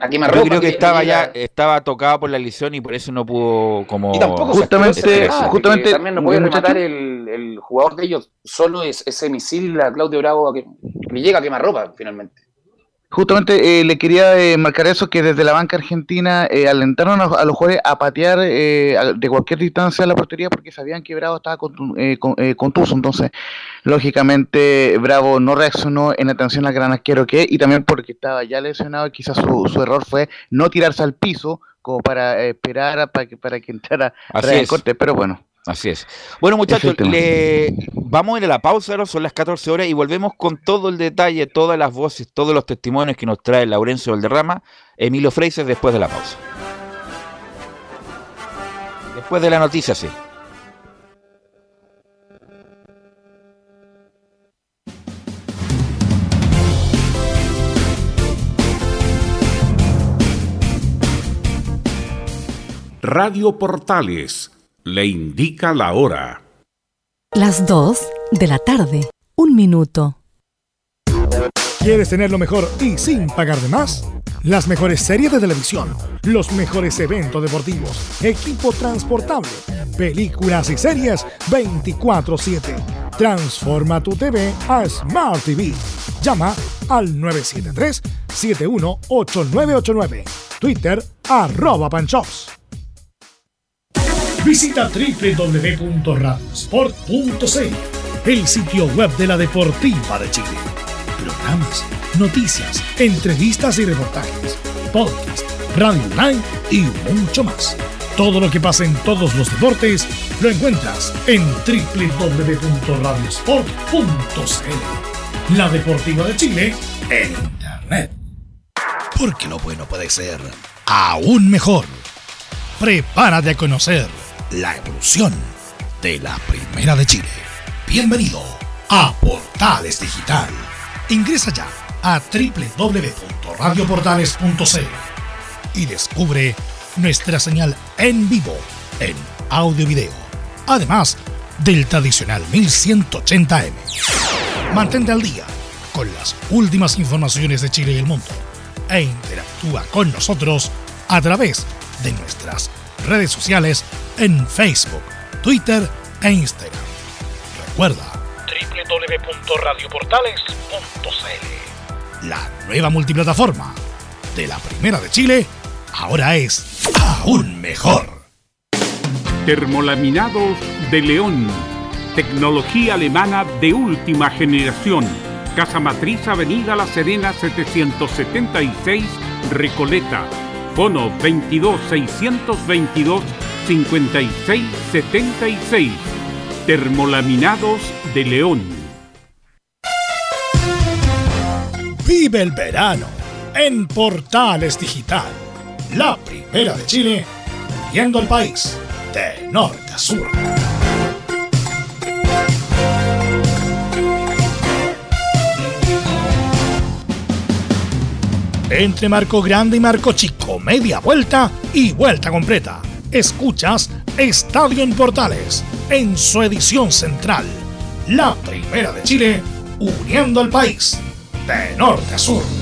Aquí me Yo creo que, estaba ya estaba tocado por la lesión y por eso no pudo como y tampoco justamente justamente también no puede rematar el, el, jugador de ellos solo es ese misil a Claudio Bravo que, que le llega a quemarropa finalmente Justamente eh, le quería eh, marcar eso, que desde la banca argentina eh, alentaron a, los jugadores a patear de cualquier distancia a la portería porque sabían que Bravo estaba contuso. Entonces, lógicamente, Bravo no reaccionó en atención al gran arquero que y también porque estaba ya lesionado y quizás su, error fue no tirarse al piso como para esperar para que, para que entrara el corte. Pero bueno, Así es. Bueno, muchachos, le... vamos a ir a la pausa, son las 14 horas y volvemos con todo el detalle, todas las voces, todos los testimonios que nos trae Laurencio Valderrama, Emilio Freises después de la pausa. Después de la noticia, sí. Radio Portales le indica la hora. Las 2 de la tarde, un minuto. ¿Quieres tener lo mejor y sin pagar de más? Las mejores series de televisión, los mejores eventos deportivos, equipo transportable, películas y series 24/7. Transforma tu TV a Smart TV. Llama al 973-718989. Twitter arroba panchops. Visita www.radiosport.cl, el sitio web de la Deportiva de Chile. Programas, noticias, entrevistas y reportajes, podcast, radio online y mucho más. Todo lo que pasa en todos los deportes lo encuentras en www.radiosport.cl. La Deportiva de Chile en Internet. Porque lo bueno puede ser aún mejor. Prepárate a conocer la evolución de la Primera de Chile. Bienvenido a Portales Digital. Ingresa ya a www.radioportales.cl y descubre nuestra señal en vivo en audio y video, además del tradicional 1180m. Mantente al día con las últimas informaciones de Chile y el mundo e interactúa con nosotros a través de nuestras redes sociales en Facebook, Twitter e Instagram. Recuerda www.radioportales.cl La nueva multiplataforma de la Primera de Chile ahora es aún mejor. Termolaminados de León. Tecnología alemana de última generación. Casa Matriz Avenida La Serena 776 Recoleta Bono 22 622 5676. Termolaminados de León. Vive el verano en Portales Digital. La primera de Chile, viendo el país de norte a sur. Entre Marco Grande y Marco Chico, media vuelta y vuelta completa. Escuchas Estadio en Portales, en su edición central. La primera de Chile, uniendo al país, de norte a sur.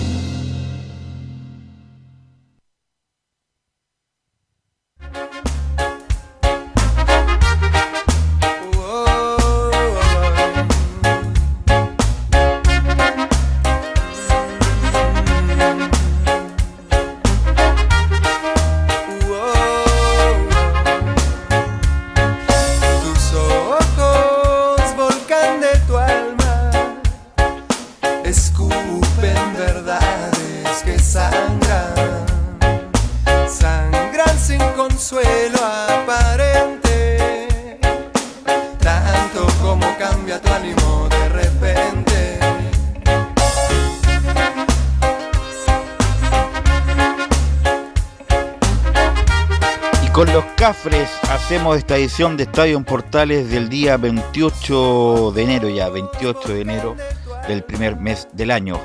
Hacemos esta edición de Estadio en Portales del día 28 de enero, ya 28 de enero del primer mes del año.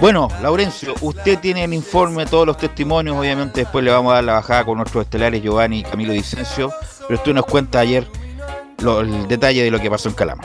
Bueno, Laurencio, usted tiene el informe, todos los testimonios, obviamente después le vamos a dar la bajada con nuestros estelares Giovanni y Camilo Vicencio, pero usted nos cuenta ayer el detalle de lo que pasó en Calama.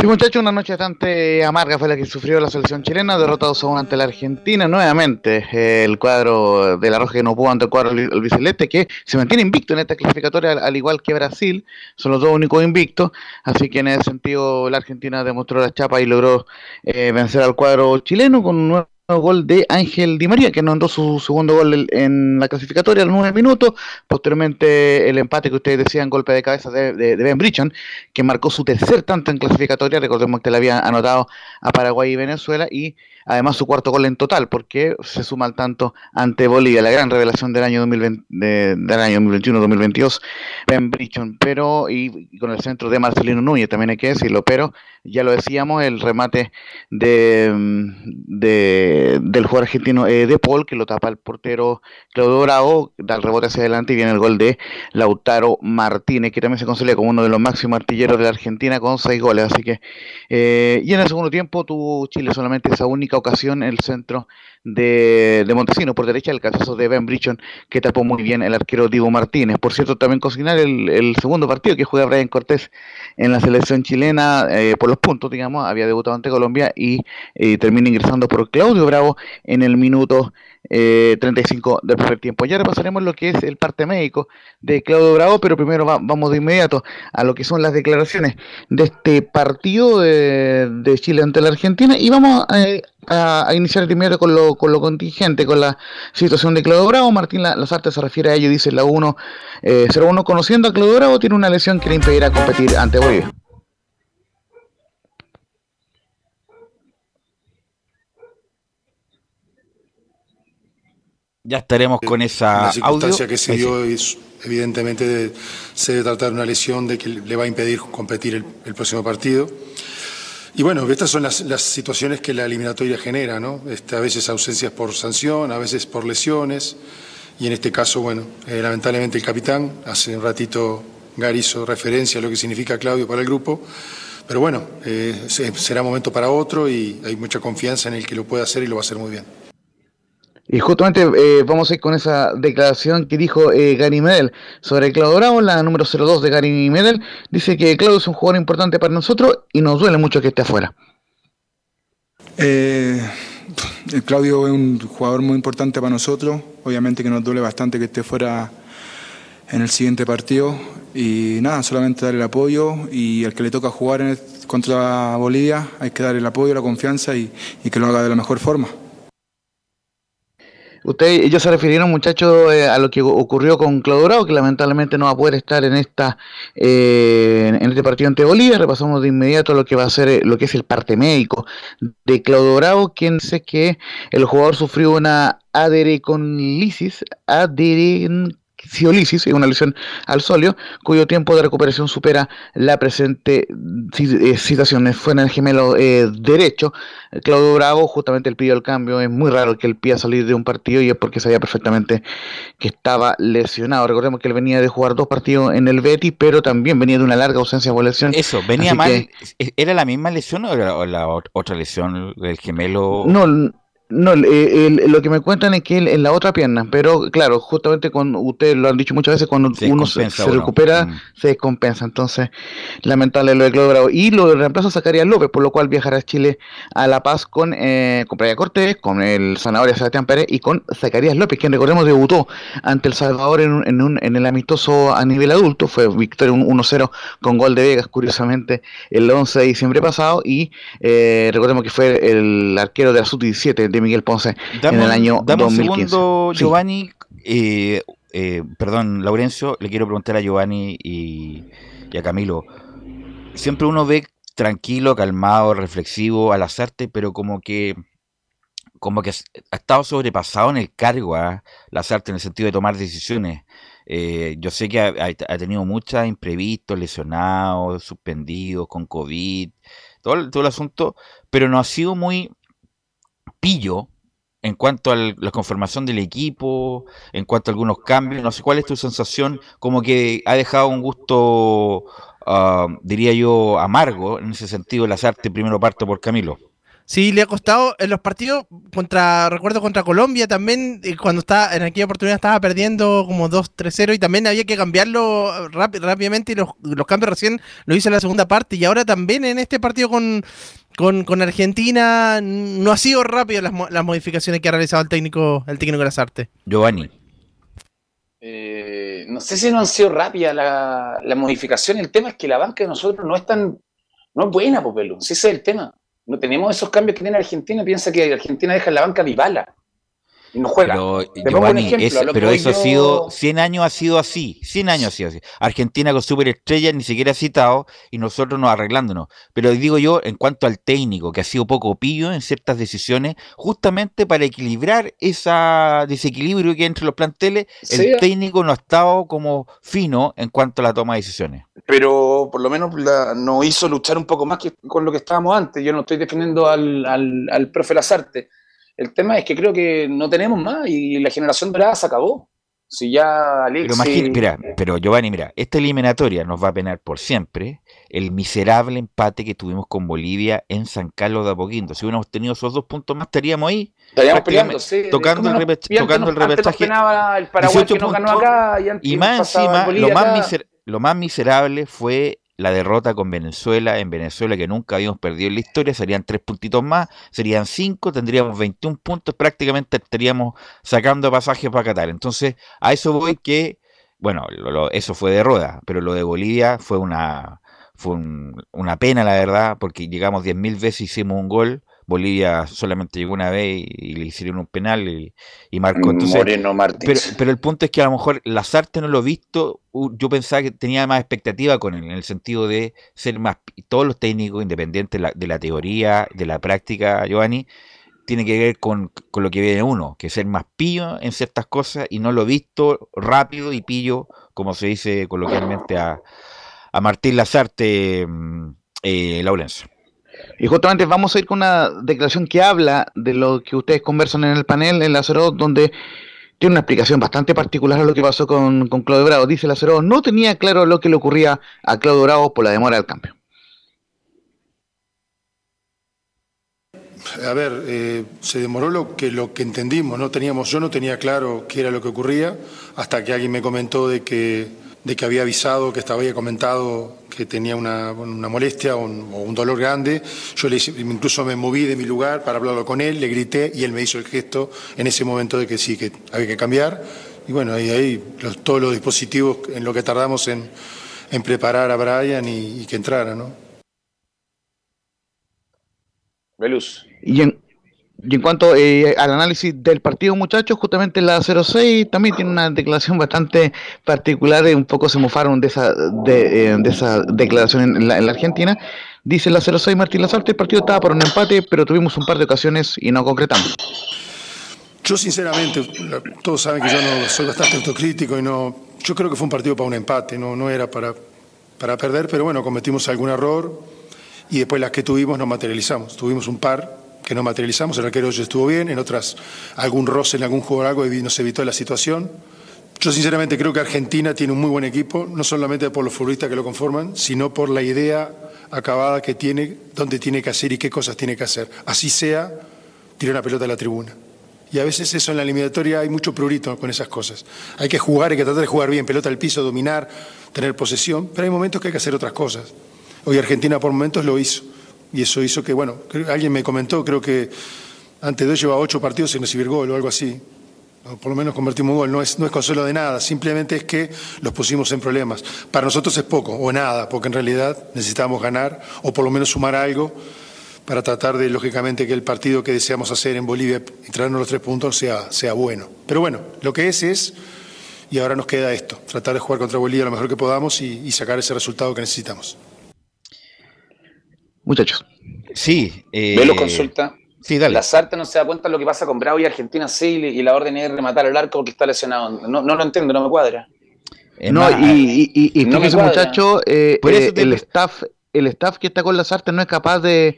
Sí, muchachos, una noche bastante amarga fue la que sufrió la selección chilena, derrotados aún ante la Argentina. Nuevamente, el cuadro de la Roja que no pudo ante el cuadro albiceleste, que se mantiene invicto en esta clasificatoria, al, igual que Brasil, son los dos únicos invictos. Así que en ese sentido, la Argentina demostró la chapa y logró eh, vencer al cuadro chileno con un nuevo gol de Ángel Di María, que anotó su segundo gol en la clasificatoria a los nueve minutos. Posteriormente, el empate que ustedes decían, golpe de cabeza de, Ben Brichon, que marcó su tercer tanto en clasificatoria. Recordemos que le había anotado a Paraguay y Venezuela. Y además su cuarto gol en total, porque se suma al tanto ante Bolivia, la gran revelación del año 2020, del año 2021-2022, Ben Brichon, pero y, con el centro de Marcelino Núñez, también hay que decirlo, pero ya lo decíamos, el remate de, del jugador argentino eh, de Paul, que lo tapa el portero Claudio Bravo, da el rebote hacia adelante y viene el gol de Lautaro Martínez, que también se considera como uno de los máximos artilleros de la Argentina con seis goles, así que eh, y en el segundo tiempo tuvo Chile solamente esa única ocasión el centro de, de Montesino, por derecha el caso de Ben Brichon, que tapó muy bien el arquero Diego Martínez. Por cierto, también consignar el, el segundo partido que juega Brian Cortés en la selección chilena eh, por los puntos, digamos, había debutado ante Colombia y eh, termina ingresando por Claudio Bravo en el minuto 35 eh, del primer tiempo. Ya repasaremos lo que es el parte médico de Claudio Bravo, pero primero vamos de inmediato a lo que son las declaraciones de este partido de, Chile ante la Argentina y vamos eh, a, iniciar de inmediato con lo, con lo contingente, con la situación de Claudio Bravo. Martín Lazarte se refiere a ello, dice la 1, eh, 01, conociendo a Claudio Bravo, tiene una lesión que le impedirá competir ante Bolivia. Ya estaremos con esa la circunstancia que se dio es, evidentemente se debe tratar de una lesión de que le va a impedir competir el, próximo partido. Y bueno, estas son las, situaciones que la eliminatoria genera, ¿no? Este, a veces ausencias por sanción, a veces por lesiones, y en este caso, bueno, eh, lamentablemente el capitán, hace un ratito Gary hizo referencia a lo que significa Claudio para el grupo, pero bueno, eh, será momento para otro y hay mucha confianza en el que lo puede hacer y lo va a hacer muy bien. Y justamente eh, vamos a ir con esa declaración que dijo eh, Gary Medel sobre Claudio Bravo, la número 02 de Gary Medel. Dice que Claudio es un jugador importante para nosotros y nos duele mucho que esté afuera. Eh, Claudio es un jugador muy importante para nosotros. Obviamente que nos duele bastante que esté fuera en el siguiente partido. Y nada, solamente dar el apoyo y al que le toca jugar contra Bolivia hay que dar el apoyo, la confianza y que lo haga de la mejor forma. Usted, ellos se refirieron, muchachos, eh, a lo que ocurrió con Claudio Bravo, que lamentablemente no va a poder estar en esta eh, en este partido ante Bolivia. Repasamos de inmediato lo que va a ser eh, lo que es el parte médico de Claudio Bravo, quien dice que el jugador sufrió una aderen ciolisis, una lesión al solio, cuyo tiempo de recuperación supera la presente eh, situación. Fue en el gemelo eh, derecho. Claudio Bravo justamente el pidió el cambio. Es muy raro que él pida salir de un partido y es porque sabía perfectamente que estaba lesionado. Recordemos que él venía de jugar dos partidos en el Betis, pero también venía de una larga ausencia por lesión. Eso, venía mal. ¿Era la misma lesión o era la otra lesión del gemelo? No, no, eh, lo que me cuentan es que en la otra pierna, pero claro, justamente cuando ustedes lo han dicho muchas veces, cuando uno se, recupera, mm. se descompensa. Entonces, lamentable lo de Claudio Bravo. Y lo reemplazo a Zacarías López, por lo cual viajará a Chile a La Paz con, eh, con Playa Cortés, con el Zanahoria Sebastián Pérez y con Zacarías López, quien recordemos debutó ante El Salvador en, en, un, en el amistoso a nivel adulto. Fue victoria 1-0 con gol de Vegas, curiosamente, el 11 de diciembre pasado. Y eh, recordemos que fue el arquero de la Sub-17 de Miguel Ponce en el año dame 2015. un segundo, Giovanni, eh, eh, perdón, Laurencio, le quiero preguntar a Giovanni y, a Camilo. Siempre uno ve tranquilo, calmado, reflexivo a las artes, pero como que como que ha estado sobrepasado en el cargo a las artes en el sentido de tomar decisiones. Eh, yo sé que ha, tenido muchos imprevistos, lesionados, suspendidos, con COVID, todo, todo el asunto, pero no ha sido muy pillo en cuanto a la conformación del equipo, en cuanto a algunos cambios. No sé cuál es tu sensación, como que ha dejado un gusto, ah, diría yo, amargo en ese sentido el azarte primero parto por Camilo. Sí, le ha costado en los partidos contra, recuerdo contra Colombia también, eh, cuando estaba en aquella oportunidad estaba perdiendo como 2-3-0 y también había que cambiarlo rápidamente y los, los, cambios recién lo hizo en la segunda parte y ahora también en este partido con, con, Argentina no ha sido rápido las, las, modificaciones que ha realizado el técnico el técnico Lazarte. Giovanni. Eh, no sé si no han sido rápidas las la modificación. El tema es que la banca de nosotros no es tan no es buena, Popelo. Si ese es el tema. No tenemos esos cambios que tiene Argentina. Piensa que Argentina deja en la banca Vibala no juega. Pero, eso ha sido, 100 años ha sido así, 100 años ha sido así. Argentina con superestrellas ni siquiera ha citado y nosotros nos arreglándonos. Pero digo yo, en cuanto al técnico, que ha sido poco pillo en ciertas decisiones, justamente para equilibrar ese desequilibrio que hay entre los planteles, el técnico no ha estado como fino en cuanto a la toma de decisiones. Pero por lo menos nos hizo luchar un poco más que con lo que estábamos antes. Yo no estoy defendiendo al, al, al profe Lazarte el tema es que creo que no tenemos más y la generación dorada se acabó. Si ya Pero, mira, pero Giovanni, mira, esta eliminatoria nos va a penar por siempre el miserable empate que tuvimos con Bolivia en San Carlos de Apoquindo. Si hubiéramos tenido esos dos puntos más, estaríamos ahí. Estaríamos peleando, sí. Tocando, el, tocando el repechaje. El Paraguay que nos ganó acá y, más encima, lo más, lo más miserable fue la derrota con Venezuela en Venezuela que nunca habíamos perdido en la historia, serían tres puntitos más, serían cinco, tendríamos 21 puntos, prácticamente estaríamos sacando pasajes para Qatar. Entonces, a eso voy que, bueno, eso fue de rueda, pero lo de Bolivia fue una, fue una pena, la verdad, porque llegamos 10.000 veces, hicimos un gol, Bolivia solamente llegó una vez y, le hicieron un penal y, marcó. Moreno Pero, pero, el punto es que a lo mejor Lazarte no lo he visto. Yo pensaba que tenía más expectativa con él, en el sentido de ser más. Todos los técnicos, independientes de la, teoría, de la práctica, Giovanni, tiene que ver con, lo que viene uno, que ser más pillo en ciertas cosas y no lo he visto rápido y pillo, como se dice coloquialmente a, a Martín Lazarte, mm, eh, Laurencio. Y justamente vamos a ir con una declaración que habla de lo que ustedes conversan en el panel en la Cero, donde tiene una explicación bastante particular a lo que pasó con, con Claudio Bravo. Dice la Cero, no tenía claro lo que le ocurría a Claudio Bravo por la demora del cambio. A ver, eh, se demoró lo que lo que entendimos, no teníamos, yo no tenía claro qué era lo que ocurría hasta que alguien me comentó de que de que había avisado, que estaba había comentado que tenía una, molestia o un, dolor grande. Yo le, incluso me moví de mi lugar para hablarlo con él, le grité y él me hizo el gesto en ese momento de que sí, que había que cambiar. Y bueno, ahí, ahí todos los dispositivos en lo que tardamos en, preparar a Brian y, que entrara, ¿no? Veluz. Y en, y en cuanto eh, al análisis del partido, muchachos, justamente la 06 también tiene una declaración bastante particular, y un poco se mofaron de esa, de, eh, esa declaración en la, Argentina. Dice la 06 Martín Lazarte, el partido estaba por un empate, pero tuvimos un par de ocasiones y no concretamos. Yo sinceramente, todos saben que yo no soy bastante autocrítico y no, yo creo que fue un partido para un empate, no, no era para, para perder, pero bueno, cometimos algún error y después las que tuvimos nos materializamos. Tuvimos un par que no materializamos. El arquero ya estuvo bien, en otras algún roce en algún juego algo nos evitó la situación. Yo sinceramente creo que Argentina tiene un muy buen equipo, no solamente por los futbolistas que lo conforman, sino por la idea acabada que tiene, dónde tiene que hacer y qué cosas tiene que hacer. Así sea, tirar una pelota a la tribuna. Y a veces eso en la eliminatoria hay mucho prurito con esas cosas. Hay que jugar, hay que tratar de jugar bien, pelota al piso, dominar, tener posesión, pero hay momentos que hay que hacer otras cosas. Hoy Argentina por momentos lo hizo. Y eso hizo que, bueno, alguien me comentó, creo que antes de lleva ocho partidos sin recibir gol o algo así. por lo menos convertimos un gol, no es, no es consuelo de nada, simplemente es que los pusimos en problemas. Para nosotros es poco o nada, porque en realidad necesitamos ganar o por lo menos sumar algo para tratar de, lógicamente, que el partido que deseamos hacer en Bolivia y traernos los tres puntos sea, sea bueno. Pero bueno, lo que es es, y ahora nos queda esto, tratar de jugar contra Bolivia lo mejor que podamos y sacar ese resultado que necesitamos muchachos. Sí. Eh... Velo consulta. Sí, dale. La Sarta no se da cuenta de lo que pasa con Bravo y Argentina sí, y la orden es rematar el arco porque está lesionado. No, no lo entiendo, no me cuadra. no, y, y, y, muchacho, eh, eh, el staff el staff que está con las artes no es capaz de,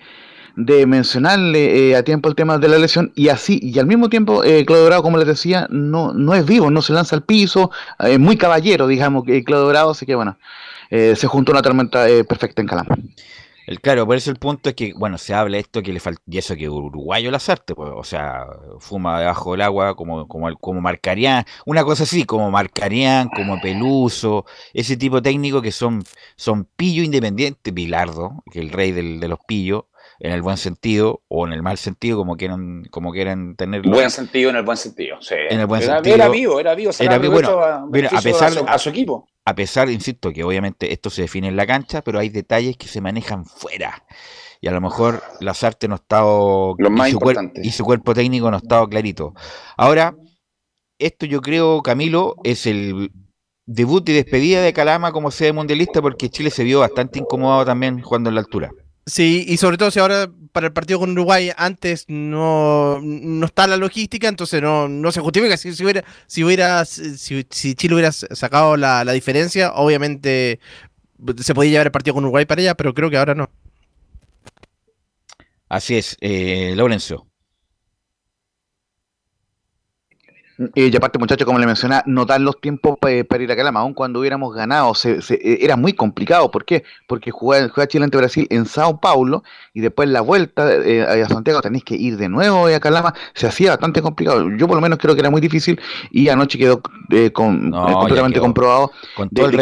de mencionarle eh, a tiempo el tema de la lesión y así y al mismo tiempo eh, Claudio Bravo como les decía no no es vivo no se lanza al piso es muy caballero digamos que Claudio Bravo así que bueno se juntó una tormenta perfecta en Calama el, claro, por eso el punto es que, bueno, se habla esto que le falta, y eso que uruguayo la arte, pues, o sea, fuma debajo del agua como, como, como marcarían, una cosa así, como marcarían, como peluso, ese tipo técnico que son, son pillo independiente, Pilardo, que el rey del, de los pillos, en el buen sentido o en el mal sentido, como quieran, como quieran tenerlo. Buen sentido, en el buen sentido, sí. En el buen era, sentido. Era vivo, era vivo, era vivo, bueno, a, a, pesar, a, su, equipo. A pesar, insisto, que obviamente esto se define en la cancha, pero hay detalles que se manejan fuera. Y a lo mejor Lazarte no ha estado. Lo más y, su y su cuerpo técnico no ha estado clarito. Ahora, esto yo creo, Camilo, es el debut y despedida de Calama como sede mundialista porque Chile se vio bastante incomodado también jugando en la altura. Sí, y sobre todo si ahora para el partido con Uruguay antes no, no está la logística, entonces no, no se justifica. Si, hubiera, si hubiera, si, Chile hubiera sacado la, la, diferencia, obviamente se podía llevar el partido con Uruguay para ella, pero creo que ahora no. Así es, eh, Lorenzo. Y aparte, muchachos, como le mencionaba, no dan los tiempos para ir a Calama, aun cuando hubiéramos ganado, se, eh, era muy complicado. ¿Por qué? Porque jugar, jugar Chile ante Brasil en Sao Paulo y después la vuelta eh, a Santiago tenéis que ir de nuevo a Calama, se hacía bastante complicado. Yo por lo menos creo que era muy difícil y anoche quedó eh, con, completamente comprobado. Con todo el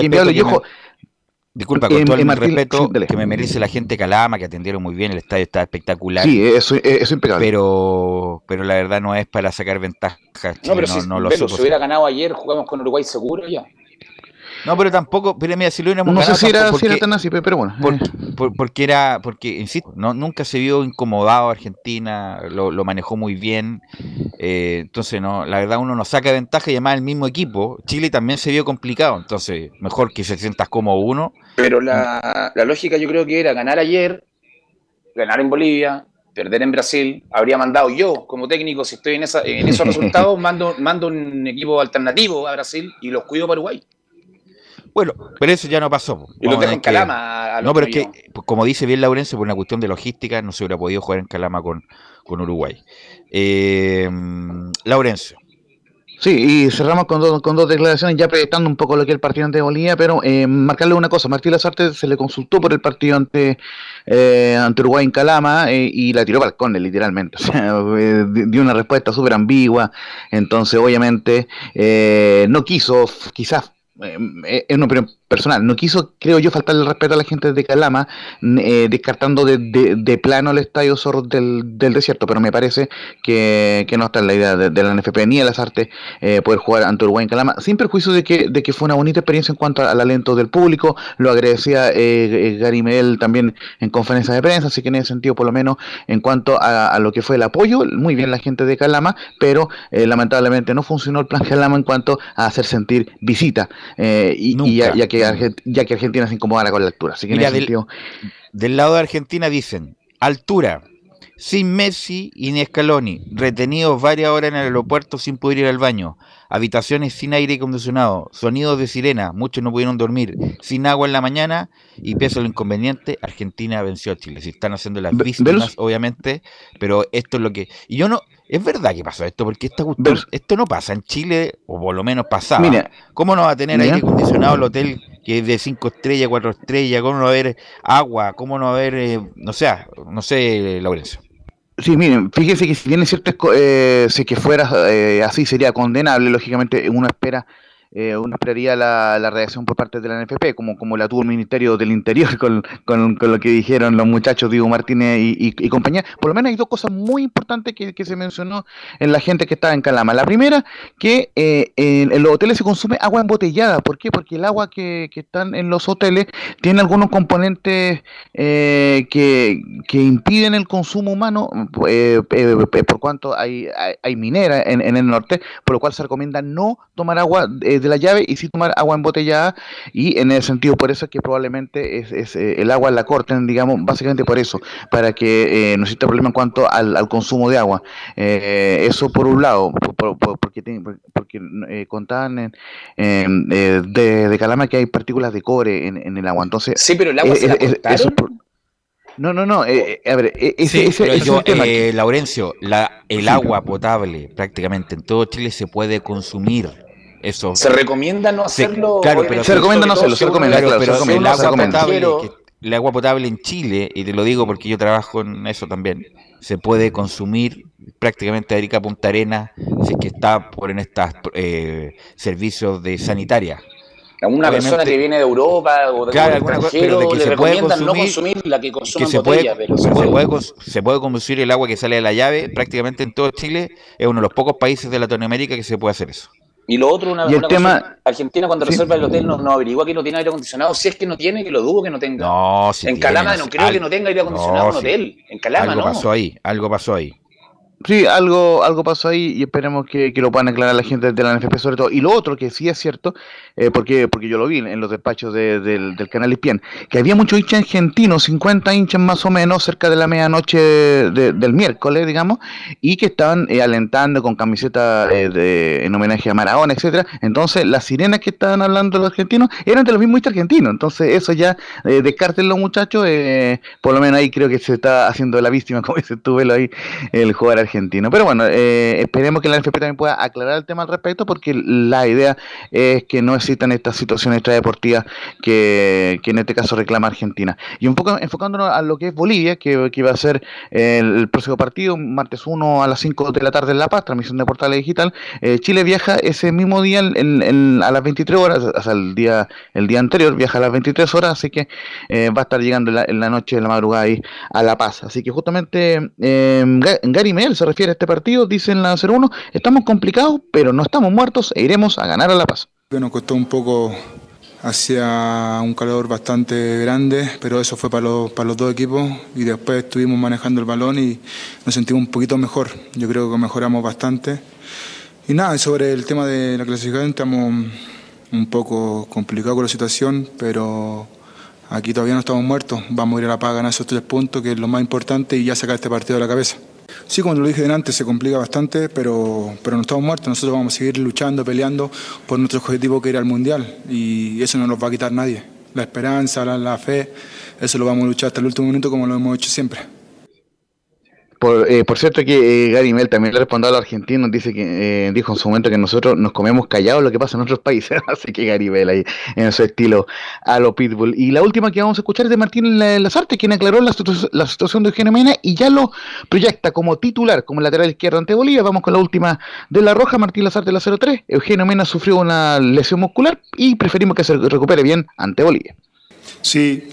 Disculpa, con todo el respeto que me merece la gente Calama, que atendieron muy bien, el estadio está espectacular. Sí, eso, es impecable. Pero, pero la verdad no es para sacar ventaja. No, pero si, no, si hubiera ganado ayer, jugamos con Uruguay seguro ya. No, pero tampoco, pero mira, si lo hubiéramos No sé si era, si era, tan así, pero bueno. porque era, porque, insisto, no, nunca se vio incomodado Argentina, lo, lo manejó muy bien. Eh, entonces, no, la verdad, uno no saca ventaja y además el mismo equipo. Chile también se vio complicado, entonces, mejor que se sientas como uno. Pero la, la lógica yo creo que era ganar ayer, ganar en Bolivia, perder en Brasil, habría mandado yo como técnico, si estoy en, esa, en esos resultados, mando, mando un equipo alternativo a Brasil y los cuido para Uruguay. Bueno, pero eso ya no pasó. Y lo en Calama. no, pero es que, como dice bien Laurencio, por una cuestión de logística, no se hubiera podido jugar en Calama con, con Uruguay. Eh, Laurencio. Sí, y cerramos con, dos, con dos declaraciones, ya proyectando un poco lo que es el partido ante Bolivia, pero eh, marcarle una cosa, Martín Lazarte se le consultó por el partido ante, eh, ante Uruguay en Calama eh, y la tiró para el cone, literalmente. O sea, dio una respuesta súper ambigua, entonces obviamente no quiso quizás eh, es una opinión personal, no quiso, creo yo, faltarle el respeto a la gente de Calama, eh, descartando de, de, plano el estadio Zorro del, del, desierto, pero me parece que, que no está en la idea de, la NFP ni de las artes eh, poder jugar ante Uruguay en Calama, sin perjuicio de que, de que fue una bonita experiencia en cuanto al alento del público, lo agradecía eh, Gary Medel también en conferencias de prensa, así que en ese sentido, por lo menos en cuanto a, a lo que fue el apoyo, muy bien la gente de Calama, pero lamentablemente no funcionó el plan Calama en cuanto a hacer sentir visita, y, y ya que ya que Argentina se incomoda con la altura. Así que del, lado de Argentina dicen, altura, sin Messi y ni Scaloni, retenidos varias horas en el aeropuerto sin poder ir al baño, habitaciones sin aire acondicionado, sonidos de sirena, muchos no pudieron dormir, sin agua en la mañana y pese a lo inconveniente, Argentina venció a Chile. Si están haciendo las víctimas, obviamente, pero esto es lo que... Y yo no... Es verdad que pasó esto, porque esta esto no pasa en Chile, o por lo menos pasaba. ¿Cómo no va a tener aire acondicionado el hotel que es de cinco estrellas, cuatro estrellas? ¿Cómo no va a haber agua? ¿Cómo no va a haber, eh, no sé, no sé, Laurencio? Sí, miren, fíjense que si tiene ciertas, eh, si que fuera eh, así sería condenable, lógicamente uno espera eh, uno esperaría la, la, reacción por parte de la NFP, como, como la tuvo el Ministerio del Interior con, con, lo que dijeron los muchachos Diego Martínez y, compañía. Por lo menos hay dos cosas muy importantes que, que, se mencionó en la gente que estaba en Calama. La primera, que eh, en, los hoteles se consume agua embotellada. ¿Por qué? Porque el agua que, que están en los hoteles tiene algunos componentes eh, que, que, impiden el consumo humano, eh, por cuanto hay, hay, minera en, en, el norte, por lo cual se recomienda no tomar agua de la llave y sí tomar agua embotellada y en ese sentido por eso es que probablemente es, eh, el agua la corten, digamos, básicamente por eso, para que no exista problema en cuanto al, consumo de agua. eso por un lado, porque, porque contaban de, de Calama que hay partículas de cobre en, el agua, entonces... Sí, pero el agua se no, no, no. Eh, eh, a ver, eh, ese, ese, Laurencio, la, el agua potable prácticamente en todo Chile se puede consumir. Eso. Se recomienda no hacerlo. claro, pero se recomienda no hacerlo. Se recomienda, claro, pero el agua potable, el agua potable en Chile, y te lo digo porque yo trabajo en eso también, se puede consumir prácticamente de Arica Punta Arena si es que está por en estos servicios de sanitaria a una persona que viene de Europa o de claro, extranjero, de que le se puede consumir, no consumir la que consume se botella, puede, pero se, puede, se puede consumir el agua que sale de la llave prácticamente en todo Chile es uno de los pocos países de Latinoamérica que se puede hacer eso y lo otro, una, una cosa, Argentina cuando reserva el hotel no, no, averigua que no tiene aire acondicionado. Si es que no tiene, que lo dudo que no tenga. No, si En Calama no creo que no tenga aire acondicionado en hotel. En Calama algo pasó ahí, algo pasó ahí. Sí, algo, algo pasó ahí y esperemos que, lo puedan aclarar la gente de la NFP sobre todo. Y lo otro que sí es cierto, eh, porque, porque yo lo vi en los despachos del, canal IPIEN, que había muchos hinchas argentinos, 50 hinchas más o menos, cerca de la medianoche del miércoles, digamos, y que estaban eh, alentando con camiseta eh, en homenaje a Maradona, etcétera. Entonces, las sirenas que estaban hablando los argentinos eran de los mismos hinchas argentinos. Entonces, eso ya, descarten los muchachos, por lo menos ahí creo que se está haciendo la víctima, como dice tú, ahí, el jugador argentino argentino. Pero bueno, eh, esperemos que la NFP también pueda aclarar el tema al respecto, porque la idea es que no existan estas situaciones extradeportivas que, que en este caso reclama Argentina. Y un poco enfocándonos a lo que es Bolivia, que, que va a ser el, próximo partido, martes 1 a las 5 de la tarde en La Paz, transmisión de Portales Digital. Eh, Chile viaja ese mismo día a las 23 horas, o sea, el día, el día anterior viaja a las 23 horas, así que eh, va a estar llegando en la, noche, de la madrugada ahí a La Paz. Así que justamente Gary Mel se refiere a este partido, dice en la 01, estamos complicados, pero no estamos muertos e iremos a ganar a La Paz. Nos costó un poco hacia un calor bastante grande, pero eso fue para los, para los dos equipos y después estuvimos manejando el balón y nos sentimos un poquito mejor. Yo creo que mejoramos bastante. Y nada, sobre el tema de la clasificación estamos un poco complicados con la situación, pero aquí todavía no estamos muertos. Vamos a ir a La Paz a ganar esos tres puntos, que es lo más importante, y ya sacar este partido de la cabeza. Sí, como lo dije antes, se complica bastante, pero, pero no estamos muertos. Nosotros vamos a seguir luchando, peleando por nuestro objetivo que era el Mundial y eso no nos va a quitar nadie. La esperanza, la, la fe, eso lo vamos a luchar hasta el último minuto como lo hemos hecho siempre. Por, eh, por cierto que eh, Gary Mel también le respondió a los argentinos, dice que eh, dijo en su momento que nosotros nos comemos callados lo que pasa en otros países, así que Gary Mel ahí en su estilo a lo pitbull. Y la última que vamos a escuchar es de Martín Lazarte, quien aclaró la, situación de Eugenio Mena y ya lo proyecta como titular, como lateral izquierdo ante Bolivia. Vamos con la última de la Roja, Martín Lazarte la 03. Eugenio Mena sufrió una lesión muscular y preferimos que se recupere bien ante Bolivia. Sí,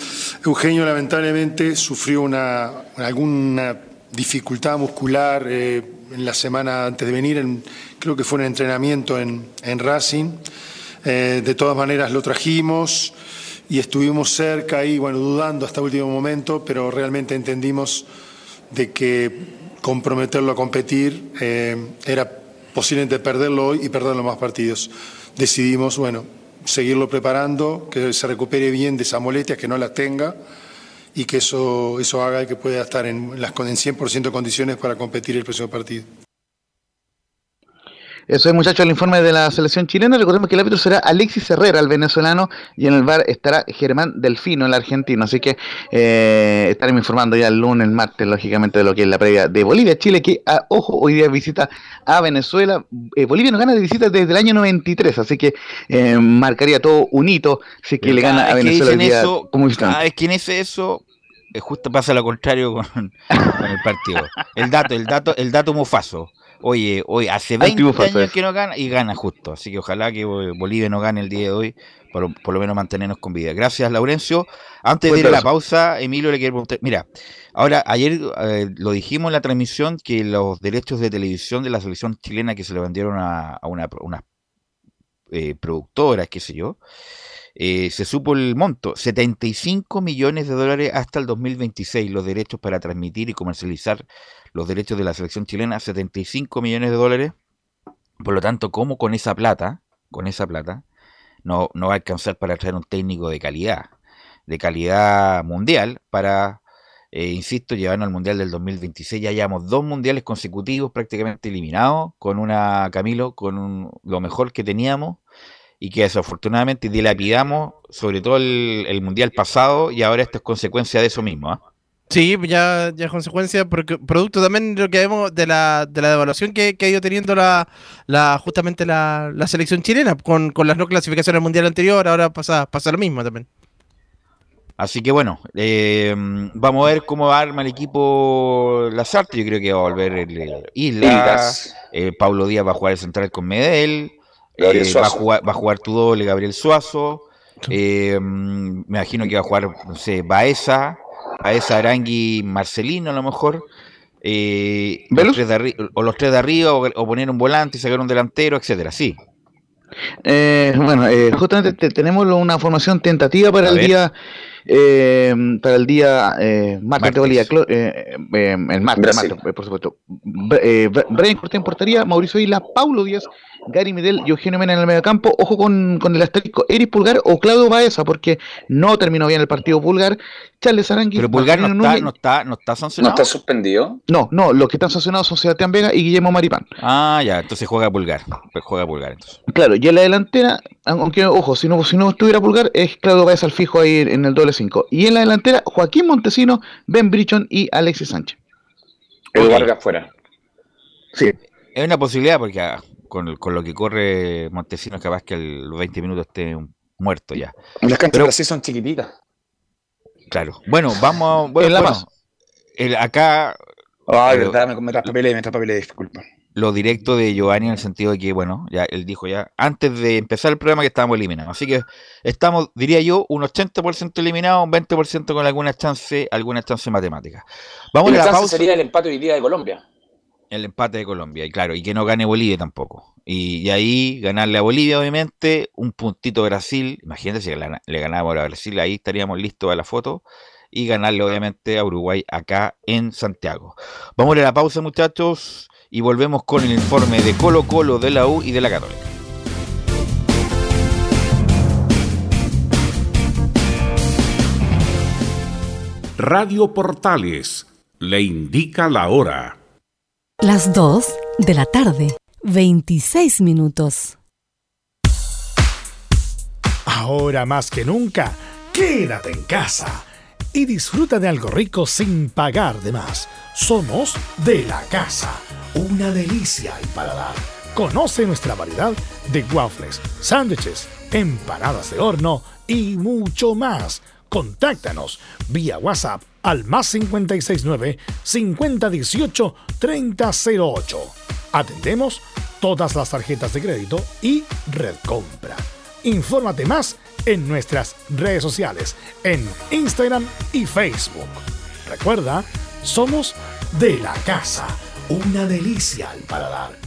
Eugenio lamentablemente sufrió una alguna dificultad muscular eh, en la semana antes de venir, creo que fue un entrenamiento en, Racing. Eh, de todas maneras lo trajimos y estuvimos cerca y bueno, dudando hasta último momento, pero realmente entendimos de que comprometerlo a competir eh, era posiblemente perderlo hoy y perderlo más partidos. Decidimos, bueno, seguirlo preparando, que se recupere bien de esa molestia, que no la tenga y que eso, eso haga que pueda estar en, las, en 100% de condiciones para competir el próximo partido. Eso es, muchachos, el informe de la selección chilena. Recordemos que el árbitro será Alexis Herrera, el venezolano, y en el bar estará Germán Delfino, el argentino. Así que eh, estaremos informando ya el lunes, el martes, lógicamente, de lo que es la previa de Bolivia-Chile, que, a, ojo, hoy día visita a Venezuela. Eh, Bolivia no gana de visita desde el año 93, así que eh, marcaría todo un hito si que le gana a Venezuela el día eso, como Cada vez que eso, justo pasa lo contrario con, el partido. El dato, el dato, el dato mufaso. Oye, hoy hace 20 años que no gana y gana justo. Así que ojalá que Bolivia no gane el día de hoy, por, por lo menos mantenernos con vida. Gracias, Laurencio. Antes de ir a la pausa, Emilio le quiero preguntar. Mira, ahora, ayer eh, lo dijimos en la transmisión que los derechos de televisión de la selección chilena que se le vendieron a, una, unas eh, productoras, qué sé yo, eh, se supo el monto, 75 millones de dólares hasta el 2026, los derechos para transmitir y comercializar los derechos de la selección chilena, 75 millones de dólares. Por lo tanto, ¿cómo con esa plata con esa plata, no, no va a alcanzar para traer un técnico de calidad, de calidad mundial, para, eh, insisto, llevarnos al Mundial del 2026. Ya llevamos dos mundiales consecutivos prácticamente eliminados, con una, Camilo, con lo mejor que teníamos, y que desafortunadamente dilapidamos, sobre todo el, mundial pasado, y ahora esto es consecuencia de eso mismo. ¿ah? Sí, ya, ya es consecuencia, porque producto también de lo que vemos de la, de la devaluación que, ha ido teniendo la, la justamente la, selección chilena, con, las no clasificaciones al mundial anterior, ahora pasa, pasa lo mismo también. Así que bueno, eh, vamos a ver cómo va a armar el equipo Lazarte. Yo creo que va a volver el, Isla. Eh, Pablo Díaz va a jugar el central con Medel. Eh, va, a jugar, va a jugar tu doble Gabriel Suazo. me imagino que va a jugar, no sé, Baeza a esa Arangui Marcelino a lo mejor. Eh, o los tres de arriba, o, poner un volante y sacar un delantero, etcétera, sí. Eh, bueno, eh, justamente tenemos una formación tentativa para el día para el día martes, el martes, por supuesto. Brian Cortés en portería, Mauricio Isla, Paulo Díaz, Gary Medel y Eugenio Mena en el mediocampo. Ojo con, con el asterisco Eric Pulgar o Claudio Baeza, porque no terminó bien el partido Pulgar. Charles Arangui. Pero Pulgar no está, no está, no, está, sancionado. ¿No está suspendido? No, no, los que están sancionados son Sebastián Vega y Guillermo Maripán. Ah, ya, entonces juega Pulgar. Pues juega Pulgar entonces. Claro, y en la delantera, aunque, ojo, si no, si no estuviera Pulgar, es Claudio Baeza al fijo ahí en el doble 5. Y en la delantera, Joaquín Montesino, Ben Brichon y Alexis Sánchez. El Vargas fuera. Sí. Es una posibilidad porque ah, con, con lo que corre Montesinos, capaz que a los 20 minutos esté muerto ya. Las canchas sí son chiquititas. Claro. Bueno, vamos. Bueno, el, acá. Ay, verdad, me, me traspapelé, me disculpa. Lo directo de Giovanni en el sentido de que, bueno, ya él dijo ya, antes de empezar el programa que estábamos eliminados. Así que estamos, diría yo, un 80% eliminados, un 20% con alguna chance, alguna chance matemática. Vamos a la pausa. sería el empate hoy día de Colombia. El empate de Colombia, y claro, y que no gane Bolivia tampoco. Y, ahí ganarle a Bolivia, obviamente, un puntito Brasil. Imagínate si le, ganábamos a Brasil, ahí estaríamos listos a la foto. Y ganarle, obviamente, a Uruguay acá en Santiago. Vamos a la pausa, muchachos, y volvemos con el informe de Colo Colo, de la U y de la Católica. Radio Portales le indica la hora. Las 2 de la tarde, 26 minutos. Ahora más que nunca, quédate en casa y disfruta de algo rico sin pagar de más. Somos de la casa, una delicia al paladar. Conoce nuestra variedad de waffles, sándwiches, empanadas de horno y mucho más. Contáctanos vía WhatsApp al más 569 5018 3008. Atendemos todas las tarjetas de crédito y red compra. Infórmate más en nuestras redes sociales, en Instagram y Facebook. Recuerda, somos de la casa, una delicia al paladar.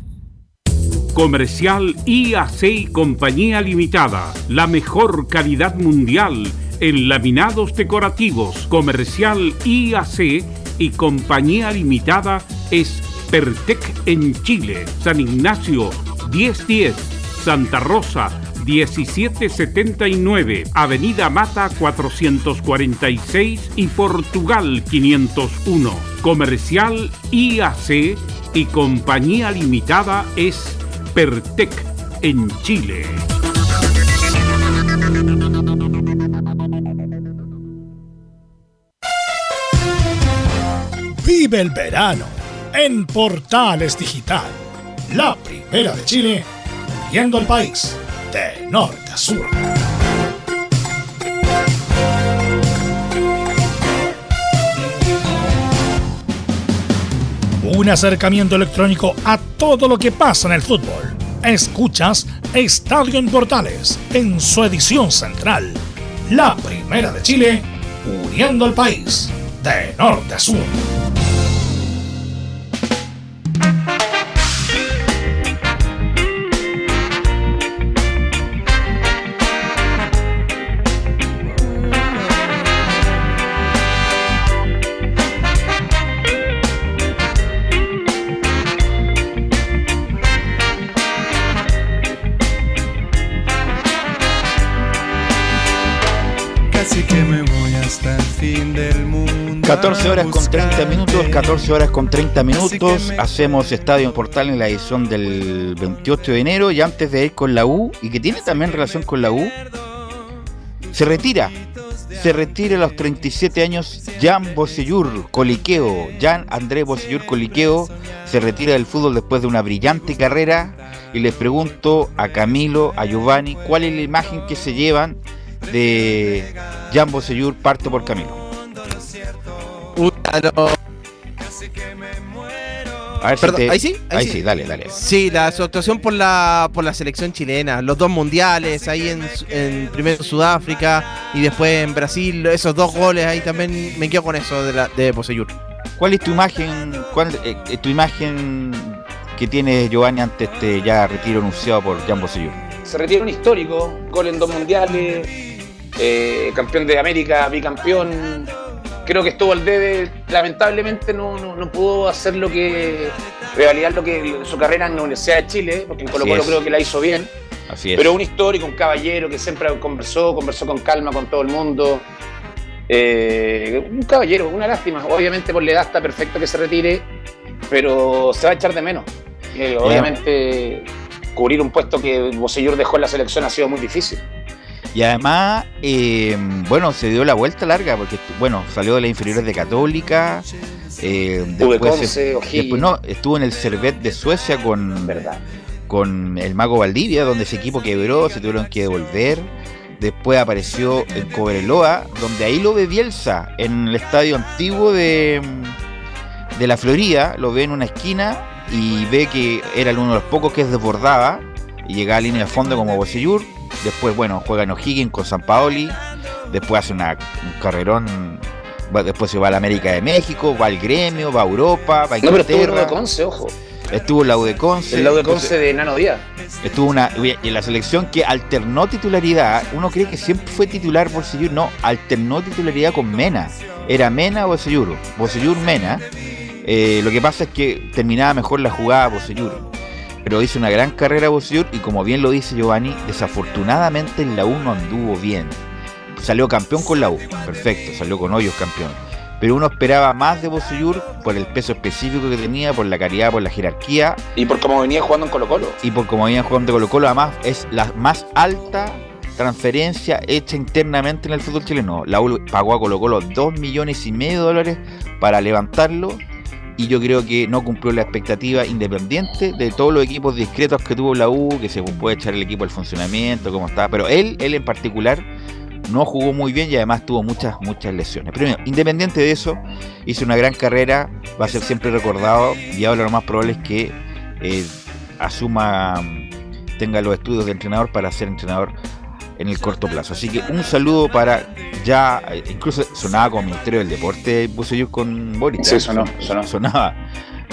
Comercial IAC y Compañía Limitada. La mejor calidad mundial en laminados decorativos. Comercial IAC y Compañía Limitada es Pertec en Chile. San Ignacio 1010. Santa Rosa 1779, Avenida Mata 446 y Portugal 501. Comercial IAC y Compañía Limitada es Pertec en Chile. Vive el verano en Portales Digital, la primera de Chile, viendo el país de norte a sur. Un acercamiento electrónico a todo lo que pasa en el fútbol. Escuchas Estadio en Portales en su edición central, la primera de Chile, uniendo al país de norte a sur. 14 horas con 30 minutos, 14 horas con 30 minutos. Hacemos Estadio Portal en la edición del 28 de enero. Y antes de ir con la U, y que tiene también relación con la U, se retira. Se retira a los 37 años Jan Bosellur Coliqueo. Jan Andrés Bosellur Coliqueo se retira del fútbol después de una brillante carrera. Y les pregunto a Camilo, a Giovanni, cuál es la imagen que se llevan de Jan Bosellur, parto por Camilo. A ver, ahí sí, ahí, sí. dale, dale. Sí, la su actuación por la por la selección chilena, los dos mundiales, ahí en, en primero Sudáfrica y después en Brasil, esos dos goles ahí también me quedo con eso de la de Poseyur. ¿Cuál es tu imagen, cuál eh, eh, tu imagen que tiene Giovanni ante este ya retiro anunciado por Jan Poseyur? Se retira un histórico, gol en dos mundiales, eh, campeón de América, bicampeón, creo que estuvo al debe, lamentablemente no, no, pudo hacer lo que, revalidar lo que su carrera en la Universidad de Chile, porque en Colo Colo creo que la hizo bien. Así Pero un histórico, un caballero que siempre conversó, conversó con calma con todo el mundo. Eh, un caballero, una lástima. Obviamente por la edad está perfecto que se retire, pero se va a echar de menos. Eh, obviamente cubrir un puesto que Bosellur dejó en la selección ha sido muy difícil. Y además, eh, bueno, se dio la vuelta larga porque, bueno, salió de las inferiores de Católica. Eh, después, no, estuvo en el Servet de Suecia con, ¿verdad? con el Mago Valdivia, donde ese equipo quebró, se tuvieron que devolver. Después apareció en Cobreloa, donde ahí lo ve Bielsa, en el estadio antiguo de, de la Florida. Lo ve en una esquina y ve que era uno de los pocos que desbordaba y llegaba a línea de fondo como Bocellur Después, bueno, juega en O'Higgins con San Paoli. Después hace una, un carrerón. Después se va a la América de México, va al gremio, va a Europa, va a Inglaterra. No, pero estuvo en la Conce, ojo. Estuvo en la U de Conce. En la U de Nano Díaz. Estuvo una, en la selección que alternó titularidad. Uno cree que siempre fue titular Bocellur. No, alternó titularidad con Mena. Era Mena o Bocellur. Bocellur Mena. Eh, lo que pasa es que terminaba mejor la jugada Bocellur pero hizo una gran carrera Bosellur y como bien lo dice Giovanni, desafortunadamente en la U no anduvo bien. Salió campeón con la U, perfecto, salió con hoyos campeón. Pero uno esperaba más de Bosellur por el peso específico que tenía, por la calidad, por la jerarquía. Y por cómo venía jugando en Colo Colo. Y por cómo venía jugando en Colo Colo, además es la más alta transferencia hecha internamente en el fútbol chileno. La U pagó a Colo Colo 2 millones y medio de dólares para levantarlo y yo creo que no cumplió la expectativa independiente de todos los equipos discretos que tuvo la U, que se puede echar el equipo al funcionamiento, cómo está, pero él, él en particular no jugó muy bien y además tuvo muchas, muchas lesiones. Pero independiente de eso, hizo una gran carrera, va a ser siempre recordado y ahora lo más probable es que eh, asuma, tenga los estudios de entrenador para ser entrenador en el corto plazo. Así que un saludo para ya, incluso sonaba como Ministerio del Deporte, puse yo con Boris. Sí, sonó, sonaba.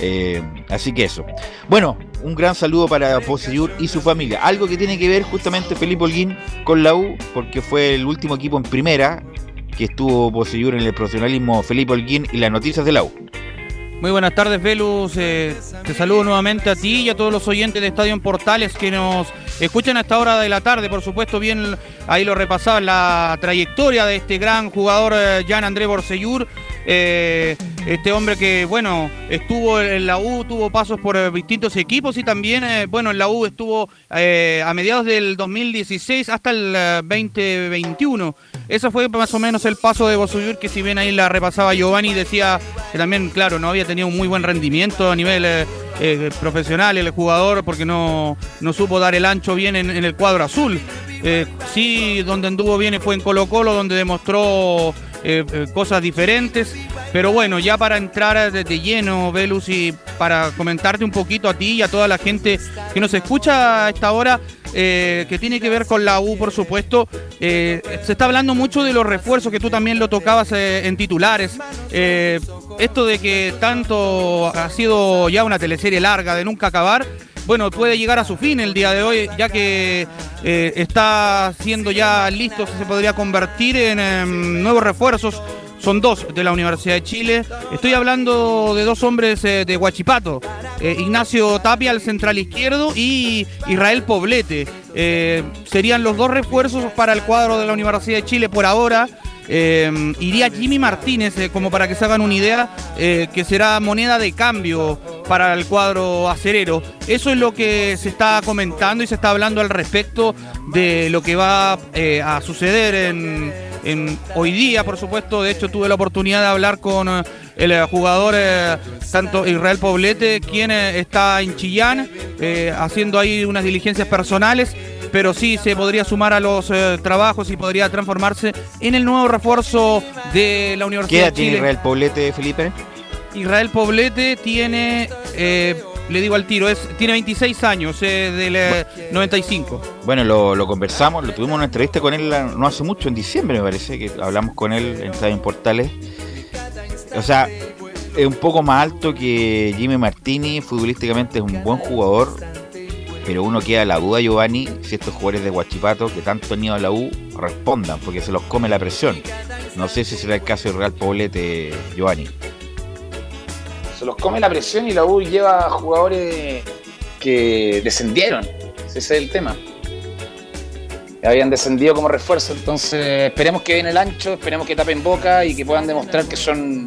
Eh, así que eso. Bueno, un gran saludo para Poseyur y su familia. Algo que tiene que ver justamente Felipe Holguín con la U, porque fue el último equipo en primera que estuvo Poseyur en el profesionalismo Felipe Holguín y las noticias de la U. Muy buenas tardes, Velus. Eh, te saludo nuevamente a ti y a todos los oyentes de Estadio en Portales que nos escuchan a esta hora de la tarde. Por supuesto, bien ahí lo repasaba la trayectoria de este gran jugador, eh, Jan André Borsellur. Eh, este hombre que, bueno, estuvo en la U, tuvo pasos por distintos equipos y también, bueno, en la U estuvo a mediados del 2016 hasta el 2021. Eso fue más o menos el paso de Bosuyur, que si bien ahí la repasaba Giovanni, decía que también, claro, no había tenido un muy buen rendimiento a nivel eh, eh, profesional el jugador, porque no, no supo dar el ancho bien en, el cuadro azul. Eh, sí, donde anduvo bien fue en Colo Colo, donde demostró cosas diferentes. Pero bueno, ya para entrar de, lleno, Velus, y para comentarte un poquito a ti y a toda la gente que nos escucha a esta hora, eh, que tiene que ver con la U, por supuesto. Eh, se está hablando mucho de los refuerzos que tú también lo tocabas eh, en titulares. esto de que tanto ha sido ya una teleserie larga de nunca acabar. Bueno, puede llegar a su fin el día de hoy, ya que está siendo ya listo, se podría convertir en em, nuevos refuerzos son dos de la Universidad de Chile. Estoy hablando de dos hombres eh, de Huachipato, eh, Ignacio Tapia, el central izquierdo, y Israel Poblete. Eh, serían los dos refuerzos para el cuadro de la Universidad de Chile por ahora. iría Jimmy Martínez, como para que se hagan una idea, que será moneda de cambio para el cuadro acerero. Eso es lo que se está comentando y se está hablando al respecto de lo que va a suceder en, hoy día, por supuesto. De hecho, tuve la oportunidad de hablar con eh, el eh, jugador eh, tanto Israel Poblete, quien está en Chillán, haciendo ahí unas diligencias personales. Pero sí se podría sumar a los trabajos y podría transformarse en el nuevo refuerzo de la Universidad de Chile. tiene Israel Poblete, Felipe? Israel Poblete tiene le digo al tiro, es, tiene 26 años, eh, del 95. Bueno, lo, conversamos, lo tuvimos una entrevista con él no hace mucho, en diciembre me parece, que hablamos con él en Estadio Portales. O sea, es un poco más alto que Jimmy Martini, futbolísticamente es un buen jugador, pero uno queda la duda, Giovanni, si estos jugadores de Guachipato que tanto han ido a la U respondan, porque se los come la presión. No sé si será el caso de Real Poblete, Giovanni se los come la presión y la U lleva jugadores que descendieron. Ese es el tema. Habían descendido como refuerzo, entonces esperemos que den el ancho, esperemos que tapen boca y que puedan demostrar que son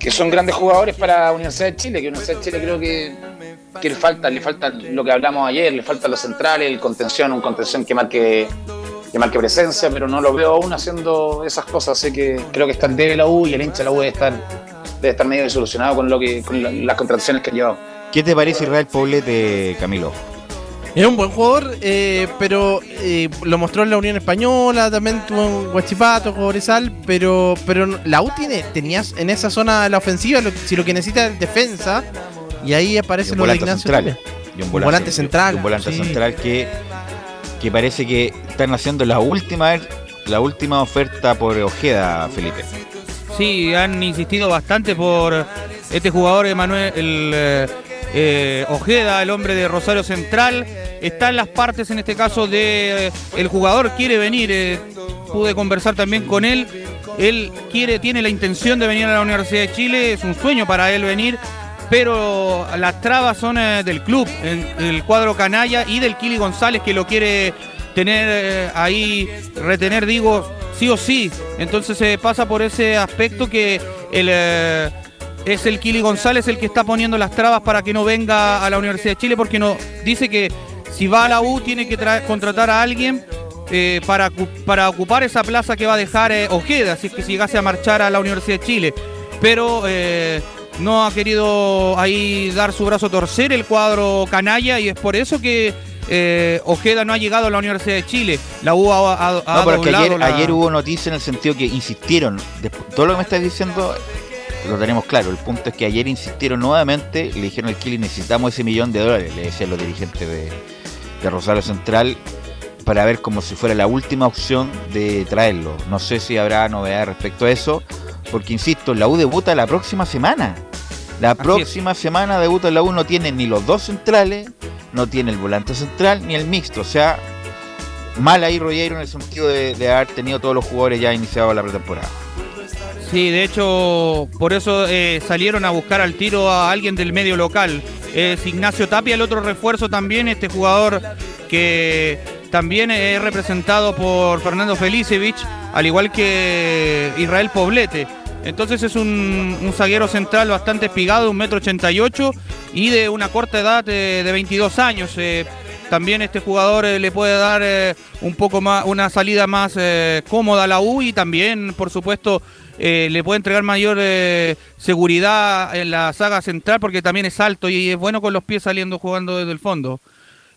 que son grandes jugadores para Universidad de Chile, que Universidad de Chile creo que, le falta, le falta lo que hablamos ayer, le falta los centrales, el contención, un contención que marque que marque presencia, pero no lo veo aún haciendo esas cosas, así que creo que está el la U y el hincha de la U debe estar debe estar medio disolucionado con lo que con las contrataciones que ha llevado. ¿Qué te parece Israel Poblete, Camilo? Es un buen jugador, eh, pero eh, lo mostró en la Unión Española, también tuvo en Guachipato, Cobresal, pero pero la U tiene, tenías en esa zona de la ofensiva, si lo que necesita es defensa, y ahí aparece lo de Ignacio central, y un volante, central. un volante central que, que parece que están haciendo la última la última oferta por Ojeda, Felipe sí, han insistido bastante por este jugador Emanuel el, eh, eh, Ojeda, el hombre de Rosario Central. Está en las partes, en este caso, de eh, el jugador quiere venir. pude conversar también con él. Él quiere, tiene la intención de venir a la Universidad de Chile. Es un sueño para él venir pero las trabas son del club, el, cuadro canalla y del Kili González que lo quiere tener ahí, retener, digo, sí o sí. Entonces se pasa por ese aspecto que el, eh, es el Kili González el que está poniendo las trabas para que no venga a la Universidad de Chile, porque no dice que si va a la U tiene que contratar a alguien eh, para, para ocupar esa plaza que va a dejar eh, Ojeda, si es que llegase a marchar a la Universidad de Chile. Pero no ha querido ahí dar su brazo a torcer el cuadro canalla y es por eso que eh, Ojeda no ha llegado a la Universidad de Chile. La U ha, no, pero que ayer, ayer, hubo noticias en el sentido que insistieron. todo lo que me estás diciendo lo tenemos claro. El punto es que ayer insistieron nuevamente. Le dijeron al Kili necesitamos ese millón de dólares. Le decían los dirigentes de, Rosario Central para ver como si fuera la última opción de traerlo. No sé si habrá novedad respecto a eso, porque insisto, la U debuta la próxima semana. La próxima semana debuta la U, no tiene ni los dos centrales, no tiene el volante central ni el mixto. O sea, mal ahí Rollero en el sentido de, haber tenido todos los jugadores ya iniciados la pretemporada. Sí, de hecho, por eso eh, salieron a buscar al tiro a alguien del medio local. Es Ignacio Tapia, el otro refuerzo también, este jugador que también es representado por Fernando Felicevich, al igual que Israel Poblete. Entonces es un, zaguero central bastante espigado, metro ochenta y ocho y de una corta edad de, 22 años. Eh, también este jugador le puede dar un poco más, una salida más cómoda a la U y también, por supuesto, le puede entregar mayor seguridad en la saga central porque también es alto y es bueno con los pies saliendo jugando desde el fondo.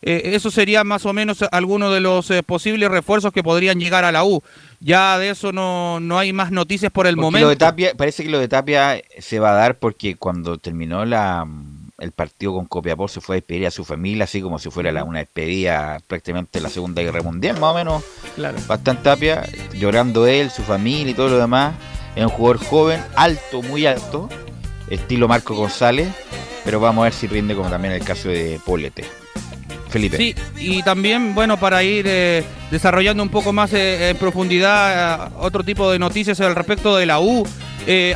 Eh, eso sería más o menos alguno de los eh, posibles refuerzos que podrían llegar a la U. Ya de eso no, no hay más noticias por el momento. de Tapia, parece que lo de Tapia se va a dar porque cuando terminó la, el partido con Copiapó se fue a despedir a su familia, así como si fuera la, una despedida prácticamente de la Segunda Guerra Mundial, más o menos. Claro. Bastante Tapia, llorando él, su familia y todo lo demás. Es un jugador joven, alto, muy alto, estilo Marco González, pero vamos a ver si rinde como también el caso de Polete. Felipe. Sí, y también, bueno, para ir eh, desarrollando un poco más eh, en profundidad eh, otro tipo de noticias al respecto de la U.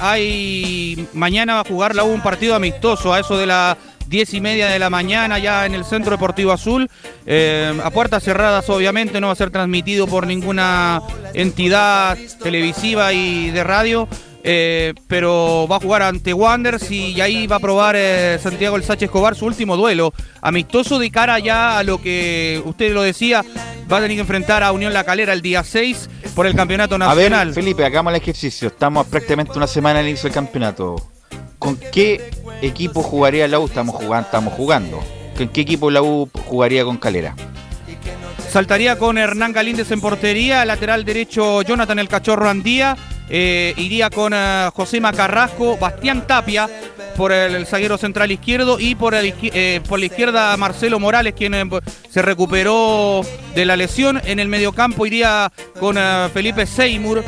hay mañana va a jugar la U un partido amistoso a eso de las diez y media de la mañana ya en el Centro Deportivo Azul. a puertas cerradas, obviamente, no va a ser transmitido por ninguna entidad televisiva y de radio. Eh, pero va a jugar ante Wanderers y ahí va a probar eh, Santiago El Sánchez Escobar su último duelo. Amistoso de cara ya a lo que usted lo decía, va a tener que enfrentar a Unión La Calera el día 6 por el campeonato nacional. A ver, Felipe, hagamos el ejercicio. Estamos prácticamente una semana al inicio del campeonato. ¿Con qué equipo jugaría la U? Estamos jugando. Estamos jugando. ¿Con qué equipo la U jugaría con Calera? Saltaría con Hernán Galíndez en portería, lateral derecho Jonathan el Cachorro Andía eh, iría con uh, José Carrasco, Bastián Tapia por el, zaguero central izquierdo y por, eh, por la izquierda Marcelo Morales, quien se recuperó de la lesión. En el mediocampo iría con Felipe Seymour,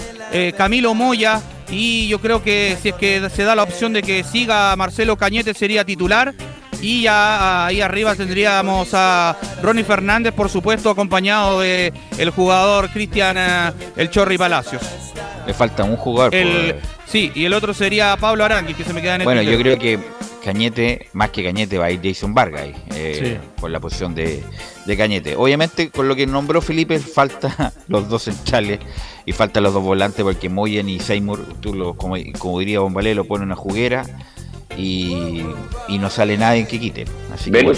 Camilo Moya. Y yo creo que si es que se da la opción de que siga Marcelo Cañete sería titular. Y ya ahí arriba tendríamos a Ronnie Fernández, por supuesto, acompañado de el jugador Cristian El Chorri Palacios. Le falta un jugador. sí, y el otro sería Pablo Arangui, que se me queda en el Bueno, yo creo que Cañete, más que Cañete, va a ir Jason Vargas eh, por la posición de, Cañete. Obviamente, con lo que nombró Felipe, falta los dos centrales y faltan los dos volantes, porque Moyen y Seymour, tú lo, como, diría Bombalé, lo pone en una juguera y, no sale nadie que quite. Así pero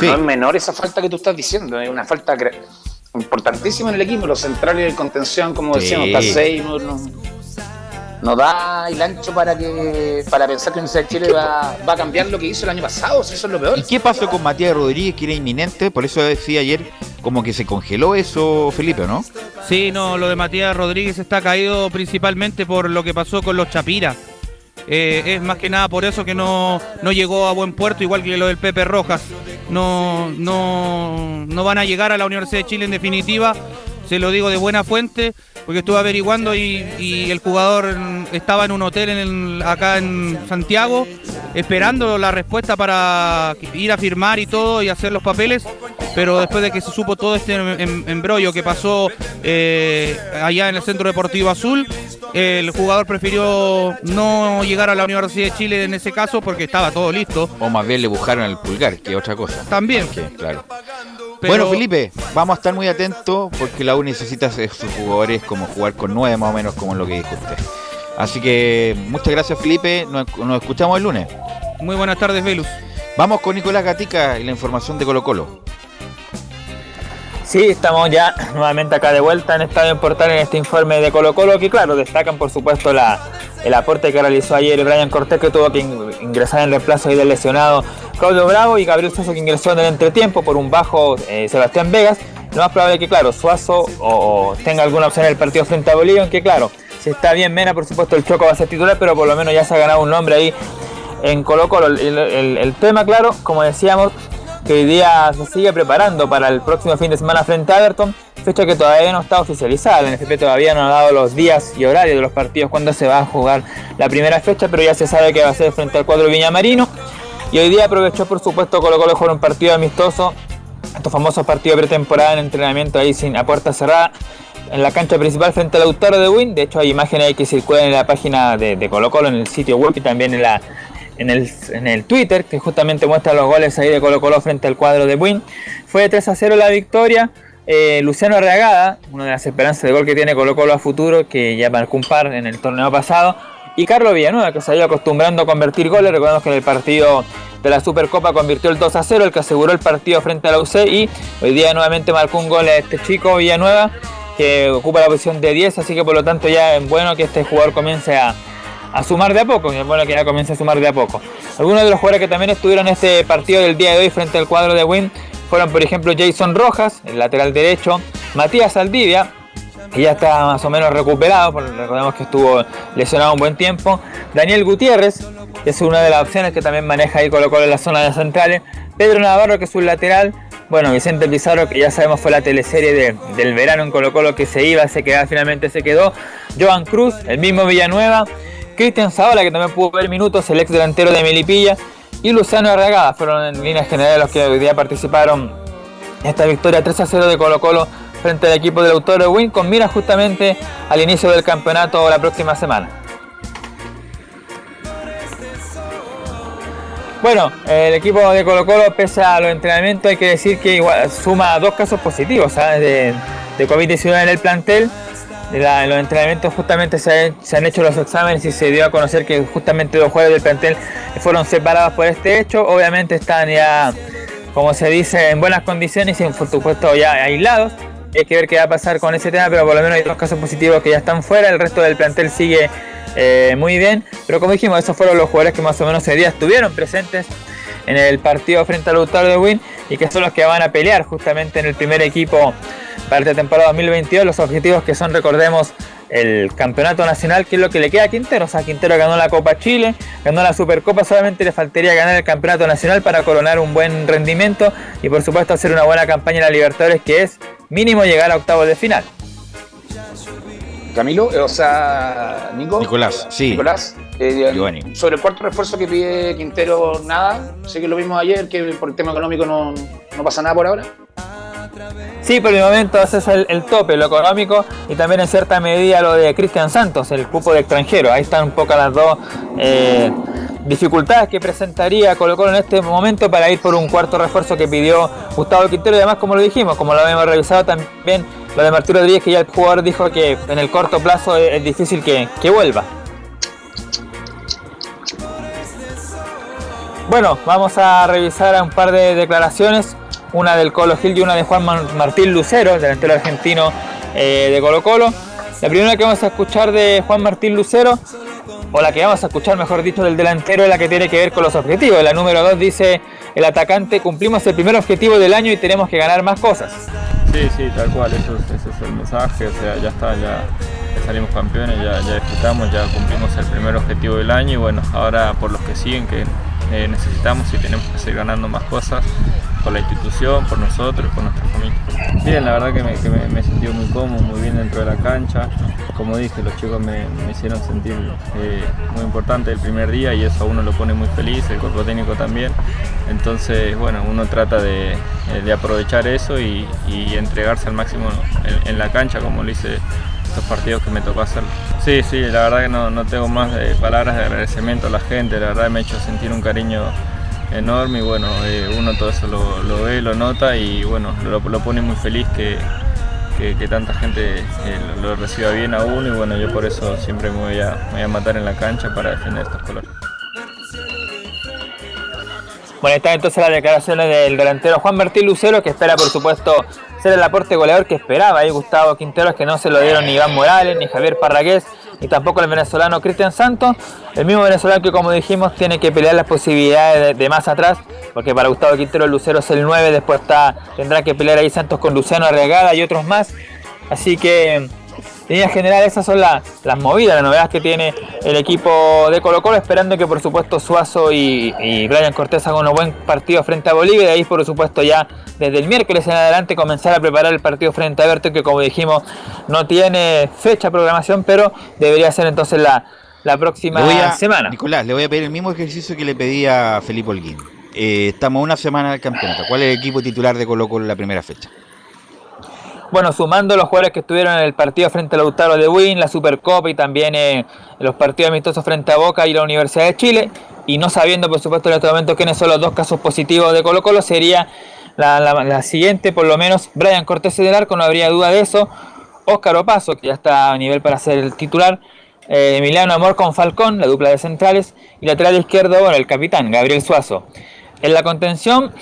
no es menor esa falta que tú estás diciendo, es una falta importantísimo en el equipo, los centrales de contención, como decíamos, está no, da el ancho para que para pensar que Universidad de Chile va, a cambiar lo que hizo el año pasado, eso es lo peor. ¿Y qué pasó con Matías Rodríguez, que era inminente? Por eso decía ayer como que se congeló eso, Felipe, ¿no? Sí, no, lo de Matías Rodríguez está caído principalmente por lo que pasó con los Chapiras. Eh, es más que nada por eso que no, no, llegó a buen puerto, igual que lo del Pepe Rojas. No, no, no van a llegar a la Universidad de Chile en definitiva, se lo digo de buena fuente, porque estuve averiguando y, el jugador estaba en un hotel en acá en Santiago, esperando la respuesta para ir a firmar y todo y hacer los papeles, pero después de que se supo todo este em, em, embrollo que pasó eh, allá en el Centro Deportivo Azul, el jugador prefirió no llegar a la Universidad de Chile en ese caso porque estaba todo listo. O más bien le buscaron el pulgar, que otra cosa. También. claro. Bueno, Felipe, vamos a estar muy atentos porque la U necesita sus jugadores como jugar con nueve más o menos como lo que dijo usted. Así que muchas gracias Felipe, nos, escuchamos el lunes. Muy buenas tardes, Velus. Vamos con Nicolás Gatica y la información de Colo Colo. Sí, estamos ya nuevamente acá de vuelta en Estadio Portal en este informe de Colo Colo que claro, destacan por supuesto la, el aporte que realizó ayer Brian Cortés que tuvo que ingresar en reemplazo del lesionado Claudio Bravo y Gabriel Suazo que ingresó en el entretiempo por un bajo eh, Sebastián Vegas. Lo más probable es que claro, Suazo o, tenga alguna opción en el partido frente a Bolivia, aunque claro, si está bien Mena por supuesto el Choco va a ser titular, pero por lo menos ya se ha ganado un nombre ahí en Colo Colo. el tema claro, como decíamos, que hoy día se sigue preparando para el próximo fin de semana frente a Everton, fecha que todavía no está oficializada. La NFP todavía no ha dado los días y horarios de los partidos cuando se va a jugar la primera fecha, pero ya se sabe que va a ser frente al cuadro Viñamarino. Y hoy día aprovechó, por supuesto, Colo Colo jugar un partido amistoso, estos famosos partidos pretemporada en entrenamiento ahí sin a puerta cerrada en la cancha principal frente al autor de Win. De hecho, hay imágenes ahí que circulan en la página de, de Colo Colo, en el sitio web y también en la en el, en el Twitter, que justamente muestra los goles ahí de Colo Colo frente al cuadro de Win. Fue 3 a 0 la victoria. Eh, Luciano Arreagada, una de las esperanzas de gol que tiene Colo Colo a futuro, que ya marcó un par en el torneo pasado. Y Carlos Villanueva, que se ha ido acostumbrando a convertir goles. Recordemos que en el partido de la Supercopa convirtió el 2 a 0, el que aseguró el partido frente a la UC y hoy día nuevamente marcó un gol a este chico Villanueva que ocupa la posición de 10, así que por lo tanto ya es bueno que este jugador comience a, sumar de a poco, es bueno que ya comience a sumar de a poco. Algunos de los jugadores que también estuvieron en este partido del día de hoy frente al cuadro de Win fueron por ejemplo Jason Rojas, el lateral derecho, Matías Aldivia, que ya está más o menos recuperado, recordemos que estuvo lesionado un buen tiempo, Daniel Gutiérrez, que es una de las opciones que también maneja ahí Colo Colo en la zona de centrales, Pedro Navarro, que es un lateral, bueno, Vicente Pizarro, que ya sabemos fue la teleserie del verano en Colo Colo que se iba, se quedaba, finalmente se quedó. Joan Cruz, el mismo Villanueva. Cristian Zavala, que también pudo ver minutos, el ex delantero de Melipilla. Y Luciano Arragada, fueron en líneas generales los que hoy día participaron en esta victoria 3 a 0 de Colo Colo frente al equipo del Autor Win, con mira justamente al inicio del campeonato la próxima semana. Bueno, el equipo de Colo Colo, pese a los entrenamientos, hay que decir que suma dos casos positivos de, COVID-19 en el plantel. En los entrenamientos justamente se, han hecho los exámenes y se dio a conocer que justamente dos jugadores del plantel fueron separados por este hecho. Obviamente están ya, como se dice, en buenas condiciones y por supuesto ya aislados. Hay que ver qué va a pasar con ese tema, pero por lo menos hay dos casos positivos que ya están fuera. El resto del plantel sigue eh, muy bien. Pero como dijimos, esos fueron los jugadores que más o menos ese día estuvieron presentes en el partido frente al Lautaro de Win y que son los que van a pelear justamente en el primer equipo para esta temporada 2022. Los objetivos que son, recordemos, el campeonato nacional, que es lo que le queda a Quintero. O sea, Quintero ganó la Copa Chile, ganó la Supercopa, solamente le faltaría ganar el campeonato nacional para coronar un buen rendimiento y por supuesto hacer una buena campaña en la Libertadores, que es mínimo llegar a octavos de final. Camilo, eh, o sea, Nico. Nicolás, sí. Nicolás. Eh, sobre el cuarto refuerzo que pide Quintero, nada. Sé que lo vimos ayer, que por el tema económico no, pasa nada por ahora. Sí, por el momento ese es el, tope, lo económico y también en cierta medida lo de Cristian Santos, el cupo de extranjero. Ahí están un poco las dos eh, dificultades que presentaría Colo Colo en este momento para ir por un cuarto refuerzo que pidió Gustavo Quintero y además como lo dijimos, como lo habíamos revisado también lo de Martín Rodríguez que ya el jugador dijo que en el corto plazo es, difícil que, vuelva. Bueno, vamos a revisar un par de declaraciones, una del Colo Gil y una de Juan Martín Lucero, el delantero argentino eh, de Colo Colo. La primera que vamos a escuchar de Juan Martín Lucero o la que vamos a escuchar, mejor dicho, del delantero es la que tiene que ver con los objetivos. La número 2 dice, el atacante, cumplimos el primer objetivo del año y tenemos que ganar más cosas. Sí, sí, tal cual, eso, es el mensaje, o sea, ya está, ya salimos campeones, ya, ya disfrutamos, ya cumplimos el primer objetivo del año y bueno, ahora por los que siguen que eh, necesitamos y tenemos que seguir ganando más cosas por la institución, por nosotros, por nuestra familia. Bien, la verdad que me, sentido muy cómodo, muy bien dentro de la cancha. Como dije, los chicos me, hicieron sentir eh, muy importante el primer día y eso a uno lo pone muy feliz, el cuerpo técnico también. Entonces, bueno, uno trata de, eh, aprovechar eso y, entregarse al máximo en, la cancha como lo hice estos partidos que me tocó hacer. Sí, sí, la verdad que no, no tengo más palabras de agradecimiento a la gente, la verdad me ha hecho sentir un cariño enorme y bueno, eh, uno todo eso lo, ve, lo nota y bueno, lo, pone muy feliz que, tanta gente eh, lo, reciba bien a uno y bueno, yo por eso siempre me voy, a, a matar en la cancha para defender estos colores. Bueno, están entonces las declaraciones del delantero Juan Martín Lucero, que espera por supuesto ser el aporte goleador que esperaba ahí Gustavo Quinteros, que no se lo dieron ni Iván Morales, ni Javier Parragués, y tampoco el venezolano Cristian Santos. El mismo venezolano que como dijimos tiene que pelear las posibilidades de, más atrás, porque para Gustavo Quintero Lucero es el 9, después está, tendrá que pelear ahí Santos con Luciano Arregada y otros más. Así que en general general esas son las movidas, las novedades que tiene el equipo de Colo Colo, esperando que por supuesto Suazo y, y Brian Cortés hagan un buen partido frente a Bolivia y ahí por supuesto ya desde el miércoles en adelante comenzar a preparar el partido frente a Berto que como dijimos no tiene fecha programación pero debería ser entonces la, próxima semana. Nicolás, le voy a pedir el mismo ejercicio que le pedí a Felipe Holguín. Eh, estamos una semana del campeonato. ¿Cuál es el equipo titular de Colo Colo en la primera fecha? Bueno, sumando los jugadores que estuvieron en el partido frente al Lautaro de Win, la Supercopa y también en los partidos amistosos frente a Boca y la Universidad de Chile, y no sabiendo por supuesto en este momento quiénes son los dos casos positivos de Colo Colo, sería la, siguiente, por lo menos Brian Cortés del arco, no habría duda de eso, Óscar Opaso, que ya está a nivel para ser el titular, eh, Emiliano Amor con Falcón, la dupla de centrales, y lateral izquierdo, bueno, el capitán, Gabriel Suazo. En la contención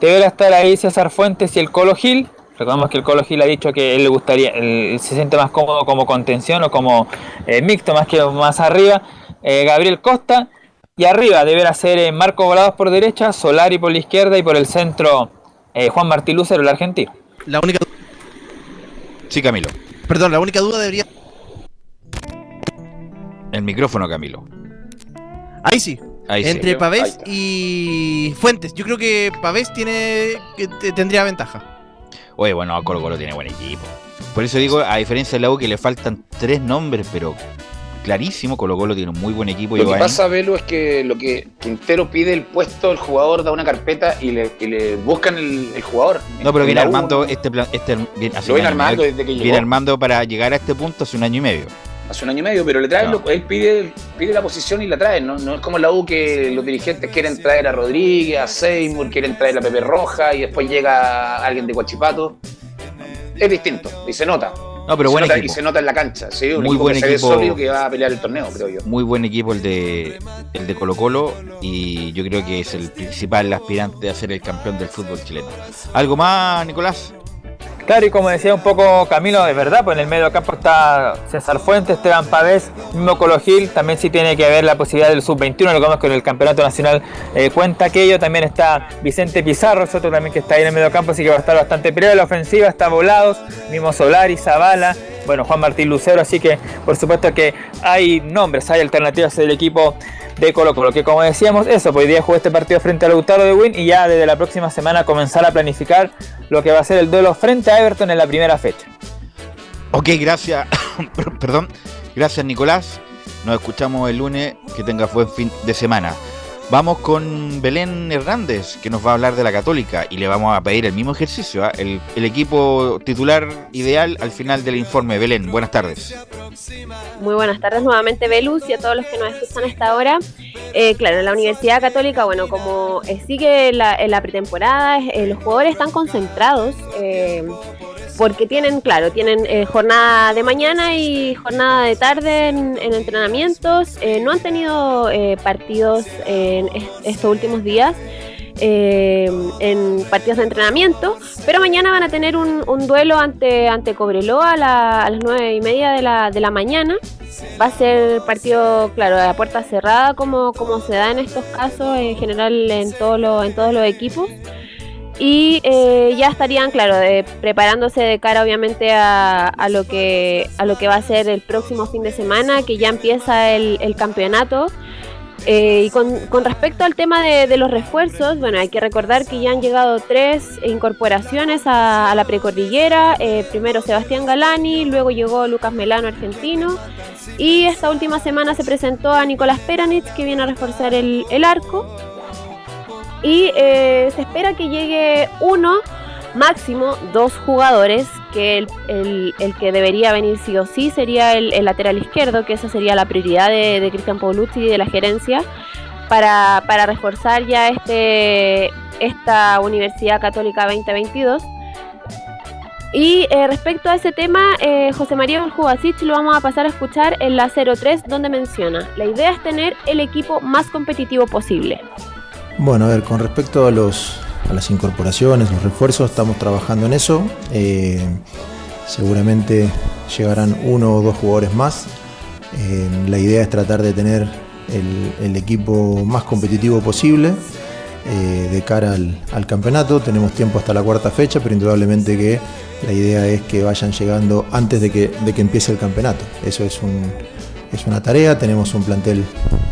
deberá estar ahí César Fuentes y el Colo Gil. Recordemos que el Colo Gil ha dicho que él le gustaría, él se siente más cómodo como contención o como eh, mixto más que más arriba. Eh, Gabriel Costa y arriba deberá ser Marco Volados por derecha, Solari por la izquierda y por el centro Juan Martín Lucero, el argentino. La única Sí, Camilo. Perdón, la única duda debería el micrófono, Camilo. Ahí sí. Entre Pavés y Fuentes. Yo creo que Pavés tiene tendría ventaja. Oye, bueno, Colo Colo tiene buen equipo. Por eso digo, a diferencia de la U, que le faltan tres nombres, pero clarísimo, Colo Colo tiene un muy buen equipo. Lo que pasa, Velo, es que lo que Quintero pide el puesto, el jugador da una carpeta y le, buscan el, jugador. No, pero viene armando este plan, este, viene, armando desde que Viene armando para llegar a este punto hace un año y medio hace un año y medio, pero le traen, él pide, pide la posición y la traen, ¿no? No es como la U que los dirigentes quieren traer a Rodríguez, a Seymour, quieren traer a Pepe Roja y después llega alguien de Guachipato. Es distinto y se nota. No, pero buen Y se nota en la cancha, ¿sí? Un Muy buen que equipo. sólido que va a pelear el torneo, creo yo. Muy buen equipo el de, el de Colo Colo y yo creo que es el principal aspirante a ser el campeón del fútbol chileno. ¿Algo más, Nicolás? Claro, y como decía un poco Camilo, de verdad, pues en el medio campo está César Fuentes, Esteban Pavés, mismo Colo Gil, también sí tiene que haber la posibilidad del sub-21, lo que con el campeonato nacional eh, cuenta aquello, también está Vicente Pizarro, es otro también que está ahí en el medio campo, así que va a estar bastante peleado. La ofensiva, está Volados, mismo Solari, Zavala, bueno, Juan Martín Lucero, así que por supuesto que hay nombres, hay alternativas del equipo de Colo Colo, que como decíamos, eso, pues hoy día jugó este partido frente a Lautaro de Win y ya desde la próxima semana comenzar a planificar lo que va a ser el duelo frente a Everton en la primera fecha. Ok, gracias, perdón, gracias Nicolás, nos escuchamos el lunes, que tenga buen fin de semana. Vamos con Belén Hernández, que nos va a hablar de la Católica y le vamos a pedir el mismo ejercicio, ¿ah? el, equipo titular ideal al final del informe. Belén, buenas tardes. Muy buenas tardes nuevamente, Belus, y a todos los que nos escuchan a esta hora. Eh, claro, en la Universidad Católica, bueno, como eh, sigue la, en la pretemporada, eh, los jugadores están concentrados porque tienen, claro, tienen eh, jornada de mañana y jornada de tarde en, entrenamientos. Eh, no han tenido eh, partidos en estos últimos días. en partidos de entrenamiento, pero mañana van a tener un, duelo ante, ante Cobreloa a, las nueve y media de la, de la mañana. Va a ser partido, claro, a puerta cerrada, como, como se da en estos casos, en general en, todo en todos los equipos y eh, ya estarían, claro, preparándose de cara obviamente a, lo que, a lo que va a ser el próximo fin de semana, que ya empieza el, campeonato. Eh, y con, respecto al tema de, los refuerzos, bueno, hay que recordar que ya han llegado tres incorporaciones a, la precordillera. Eh, primero Sebastián Galani, luego llegó Lucas Melano, argentino. Y esta última semana se presentó a Nicolás Peranich, que viene a reforzar el, el arco y eh, se espera que llegue uno, máximo dos jugadores, que el, que debería venir sí o sí sería el, lateral izquierdo, que esa sería la prioridad de, Cristian Paulucci y de la gerencia, para, reforzar ya este, esta Universidad Católica 2022. Y eh, respecto a ese tema, eh, José María Jubasic lo vamos a pasar a escuchar en la 03, donde menciona, la idea es tener el equipo más competitivo posible. Bueno, a ver, con respecto a, los, a las incorporaciones, los refuerzos, estamos trabajando en eso. Eh, seguramente llegarán uno o dos jugadores más. Eh, la idea es tratar de tener el, equipo más competitivo posible eh, de cara al, campeonato. Tenemos tiempo hasta la cuarta fecha, pero indudablemente que la idea es que vayan llegando antes de que, de que empiece el campeonato. Eso es un, es una tarea, tenemos un plantel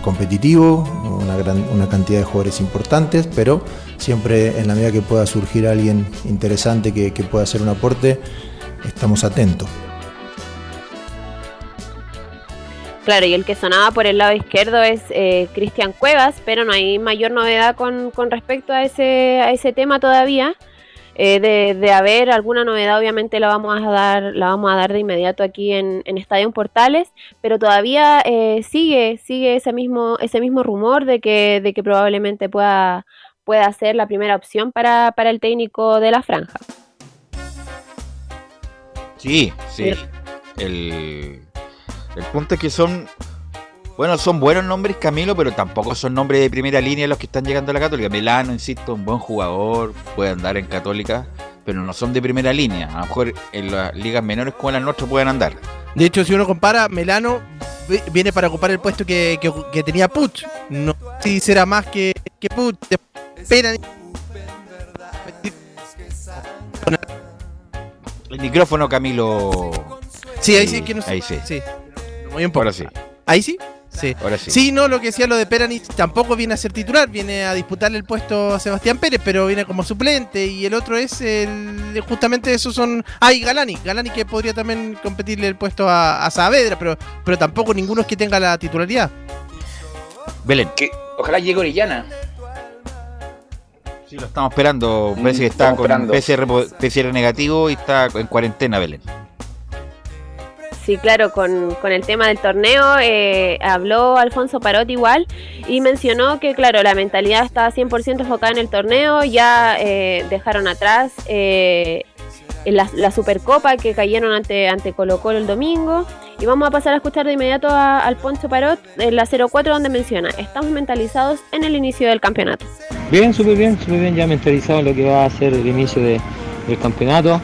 competitivo, una, gran, una cantidad de jugadores importantes, pero siempre en la medida que pueda surgir alguien interesante que, pueda hacer un aporte, estamos atentos. Claro, y el que sonaba por el lado izquierdo es eh, Cristian Cuevas, pero no hay mayor novedad con, con respecto a ese, a ese tema todavía. Eh, de, haber alguna novedad, obviamente la vamos a dar, la vamos a dar de inmediato aquí en, en Estadio Portales, pero todavía eh, sigue, sigue ese mismo, ese mismo rumor de que, de que probablemente pueda, pueda ser la primera opción para, el técnico de la franja. Sí, sí. El, El punto es que son bueno, son buenos nombres, Camilo, pero tampoco son nombres de primera línea los que están llegando a la Católica. Melano, insisto, un buen jugador, puede andar en Católica, pero no son de primera línea. A lo mejor en las ligas menores como las nuestras pueden andar. De hecho, si uno compara, Melano viene para ocupar el puesto que, tenía Puch. No si será más que, que Puch. El micrófono, Camilo. Sí, ahí sí, que no Ahí sí. sí. Muy un Ahora sí. ¿Ahí sí? Sí. Ahora sí. Sí, no, lo que decía lo de Peranich tampoco viene a ser titular, viene a disputarle el puesto a Sebastián Pérez, pero viene como suplente y el otro es el justamente esos son ah, y Galani, Galani que podría también competirle el puesto a, Saavedra, pero pero tampoco ninguno es que tenga la titularidad. Belén. Que ojalá llegue Orellana. Sí, lo estamos esperando. Parece que está con PCR, PCR negativo y está en cuarentena, Belén. Sí, claro, con, con, el tema del torneo eh, habló Alfonso Parot igual y mencionó que, claro, la mentalidad está 100% enfocada en el torneo, ya eh, dejaron atrás eh, la, Supercopa que cayeron ante, ante Colo Colo el domingo y vamos a pasar a escuchar de inmediato a Alfonso Parot en la 04 donde menciona, estamos mentalizados en el inicio del campeonato. Bien, súper bien, súper bien, ya mentalizado en lo que va a ser el inicio del campeonato.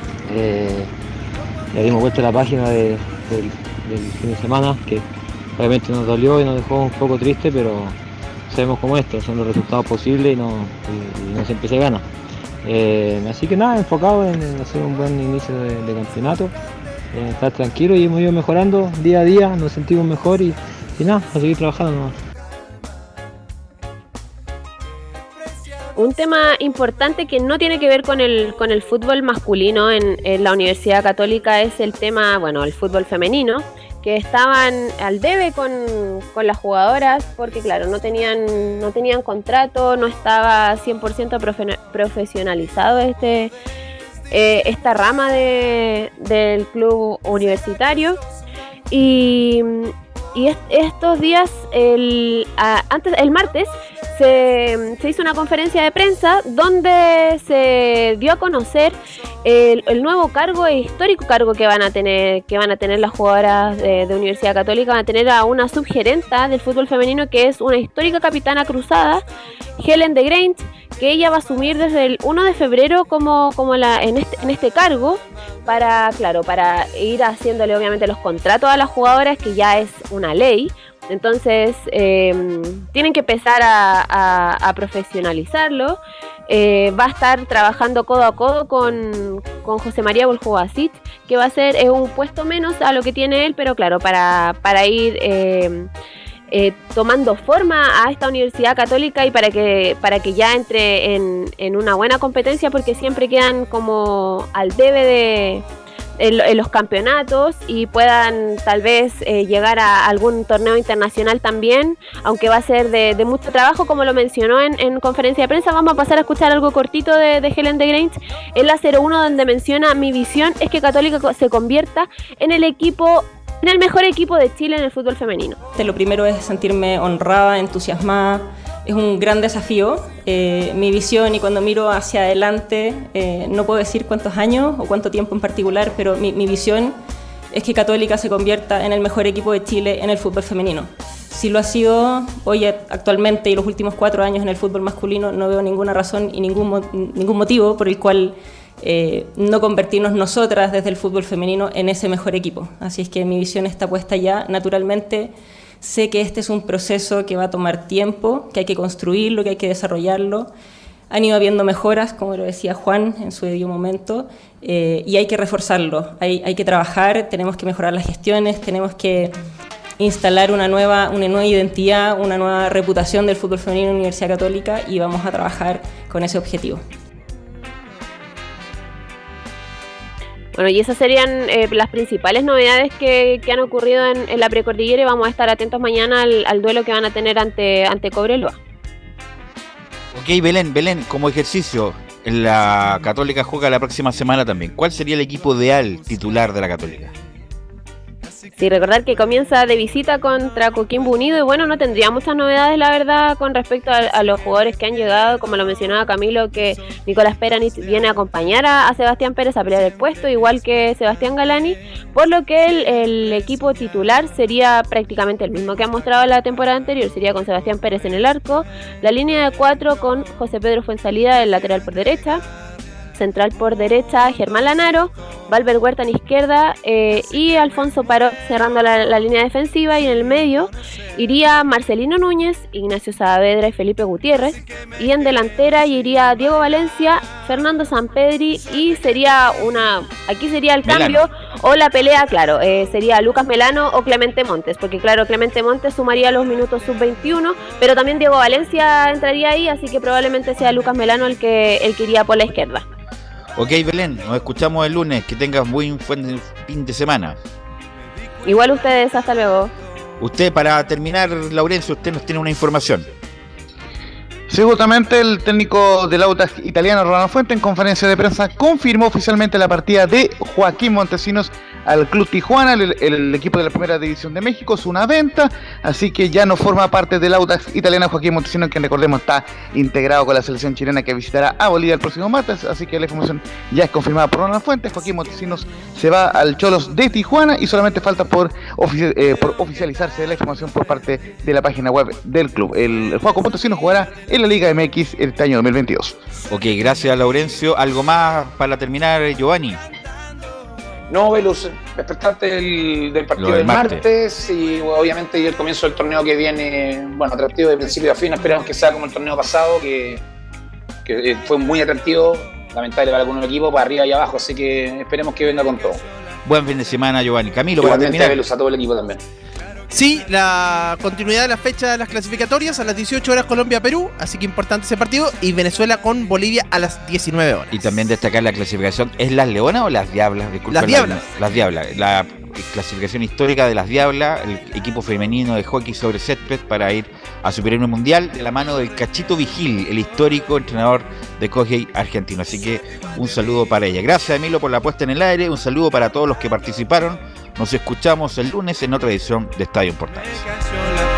ya dimos vuelta la página de del, fin de semana, que obviamente nos dolió y nos dejó un poco triste, pero sabemos cómo esto, son los resultados posibles y no, no siempre se gana. Eh, así que nada, enfocado en, hacer un buen inicio de, campeonato, estar tranquilo y hemos ido mejorando día a día, nos sentimos mejor y, nada, a seguir trabajando Un tema importante que no tiene que ver con el, con el fútbol masculino en, la Universidad Católica es el tema, bueno, el fútbol femenino, que estaban al debe con, las jugadoras porque, claro, no tenían, no tenían contrato, no estaba 100% profesionalizado este, eh, esta rama de, del club universitario. Y, y estos días, el, antes, el martes, se, hizo una conferencia de prensa donde se dio a conocer el, nuevo cargo e histórico cargo que van a tener que van a tener las jugadoras de, Universidad Católica van a tener a una subgerenta del fútbol femenino que es una histórica capitana cruzada Helen de Grange que ella va a asumir desde el 1 de febrero como, como la, en, este, en este cargo para, claro, para ir haciéndole obviamente los contratos a las jugadoras, que ya es una ley. Entonces, eh, tienen que empezar a, profesionalizarlo. Eh, va a estar trabajando codo a codo con, José María Boljubasic, que va a ser un puesto menos a lo que tiene él, pero claro, para, para ir eh, eh, tomando forma a esta universidad católica y para que, para que ya entre en, una buena competencia porque siempre quedan como al debe de en, los campeonatos y puedan tal vez eh, llegar a algún torneo internacional también, aunque va a ser de, mucho trabajo, como lo mencionó en, conferencia de prensa. Vamos a pasar a escuchar algo cortito de, de Helen de Grange en la 01 donde menciona mi visión es que Católica se convierta en el equipo en el mejor equipo de Chile en el fútbol femenino. Lo primero es sentirme honrada, entusiasmada. Es un gran desafío. Eh, mi visión y cuando miro hacia adelante, eh, no puedo decir cuántos años o cuánto tiempo en particular, pero mi, visión es que Católica se convierta en el mejor equipo de Chile en el fútbol femenino. Si lo ha sido hoy actualmente y los últimos cuatro años en el fútbol masculino, no veo ninguna razón y ningún, ningún motivo por el cual eh, no convertirnos nosotras desde el fútbol femenino en ese mejor equipo. Así es que mi visión está puesta ya. Naturalmente, sé que este es un proceso que va a tomar tiempo, que hay que construirlo, que hay que desarrollarlo. Han ido habiendo mejoras, como lo decía Juan en su debido momento, eh, y hay que reforzarlo. Hay, que trabajar, tenemos que mejorar las gestiones, tenemos que instalar una nueva, una nueva identidad, una nueva reputación del fútbol femenino en Universidad Católica y vamos a trabajar con ese objetivo. Bueno, y esas serían eh, las principales novedades que, han ocurrido en, la precordillera y vamos a estar atentos mañana al, duelo que van a tener ante, ante Cobreloa. Ok, Belén, Belén, como ejercicio, la Católica juega la próxima semana también. ¿Cuál sería el equipo ideal titular de la Católica? Sí, recordar que comienza de visita contra Coquimbo Unido y bueno, no tendría muchas novedades la verdad con respecto a, los jugadores que han llegado, como lo mencionaba Camilo, que Nicolás Peranich viene a acompañar a, Sebastián Pérez a pelear el puesto, igual que Sebastián Galani, por lo que el, equipo titular sería prácticamente el mismo que ha mostrado la temporada anterior, sería con Sebastián Pérez en el arco, la línea de cuatro con José Pedro Fuensalida, el lateral por derecha, central por derecha Germán Lanaro, Valver Huerta en izquierda eh, y Alfonso Parot cerrando la, línea defensiva y en el medio iría Marcelino Núñez, Ignacio Saavedra y Felipe Gutiérrez y en delantera iría Diego Valencia, Fernando Sampedri y sería una, aquí sería el cambio o la pelea, claro, eh, sería Lucas Melano o Clemente Montes, porque claro, Clemente Montes sumaría los minutos sub-21, pero también Diego Valencia entraría ahí, así que probablemente sea Lucas Melano el que, el que iría por la izquierda. Ok, Belén, nos escuchamos el lunes. Que tengas muy buen fin de semana. Igual ustedes, hasta luego. Usted, para terminar, Laurencio, usted nos tiene una información. Sí, justamente el técnico del Autas italiano, Ronald Fuente, en conferencia de prensa confirmó oficialmente la partida de Joaquín Montesinos al Club Tijuana, el, equipo de la Primera División de México, es una venta, así que ya no forma parte del Audax italiano Joaquín Montesino, que recordemos está integrado con la selección chilena que visitará a Bolivia el próximo martes, así que la información ya es confirmada por Ronald Fuentes, Joaquín Montesinos se va al Cholos de Tijuana y solamente falta por, eh, por oficializarse la información por parte de la página web del club. El, el Joaquín Montesinos jugará en la Liga MX este año 2022. Ok, gracias Laurencio. ¿Algo más para terminar, Giovanni? No, Velus, expectante del, del partido del martes. y obviamente el comienzo del torneo que viene, bueno, atractivo de principio a fin. Esperamos que sea como el torneo pasado, que, que fue muy atractivo, lamentable para algunos equipos, para arriba y abajo, así que esperemos que venga con todo. Buen fin de semana, Giovanni. Camilo, para terminar. Velus, a todo el equipo también. Sí, la continuidad de la fecha de las clasificatorias a las 18 horas Colombia-Perú, así que importante ese partido, y Venezuela con Bolivia a las 19 horas. Y también destacar la clasificación, ¿es las Leonas o las Diablas? las Diablas. las Diablas, la clasificación histórica de las Diablas, el equipo femenino de hockey sobre césped para ir a Superior Mundial de la mano del Cachito Vigil, el histórico entrenador de hockey argentino. Así que un saludo para ella. Gracias Emilio por la puesta en el aire, un saludo para todos los que participaron nos escuchamos el lunes en otra edición de Estadio Portales.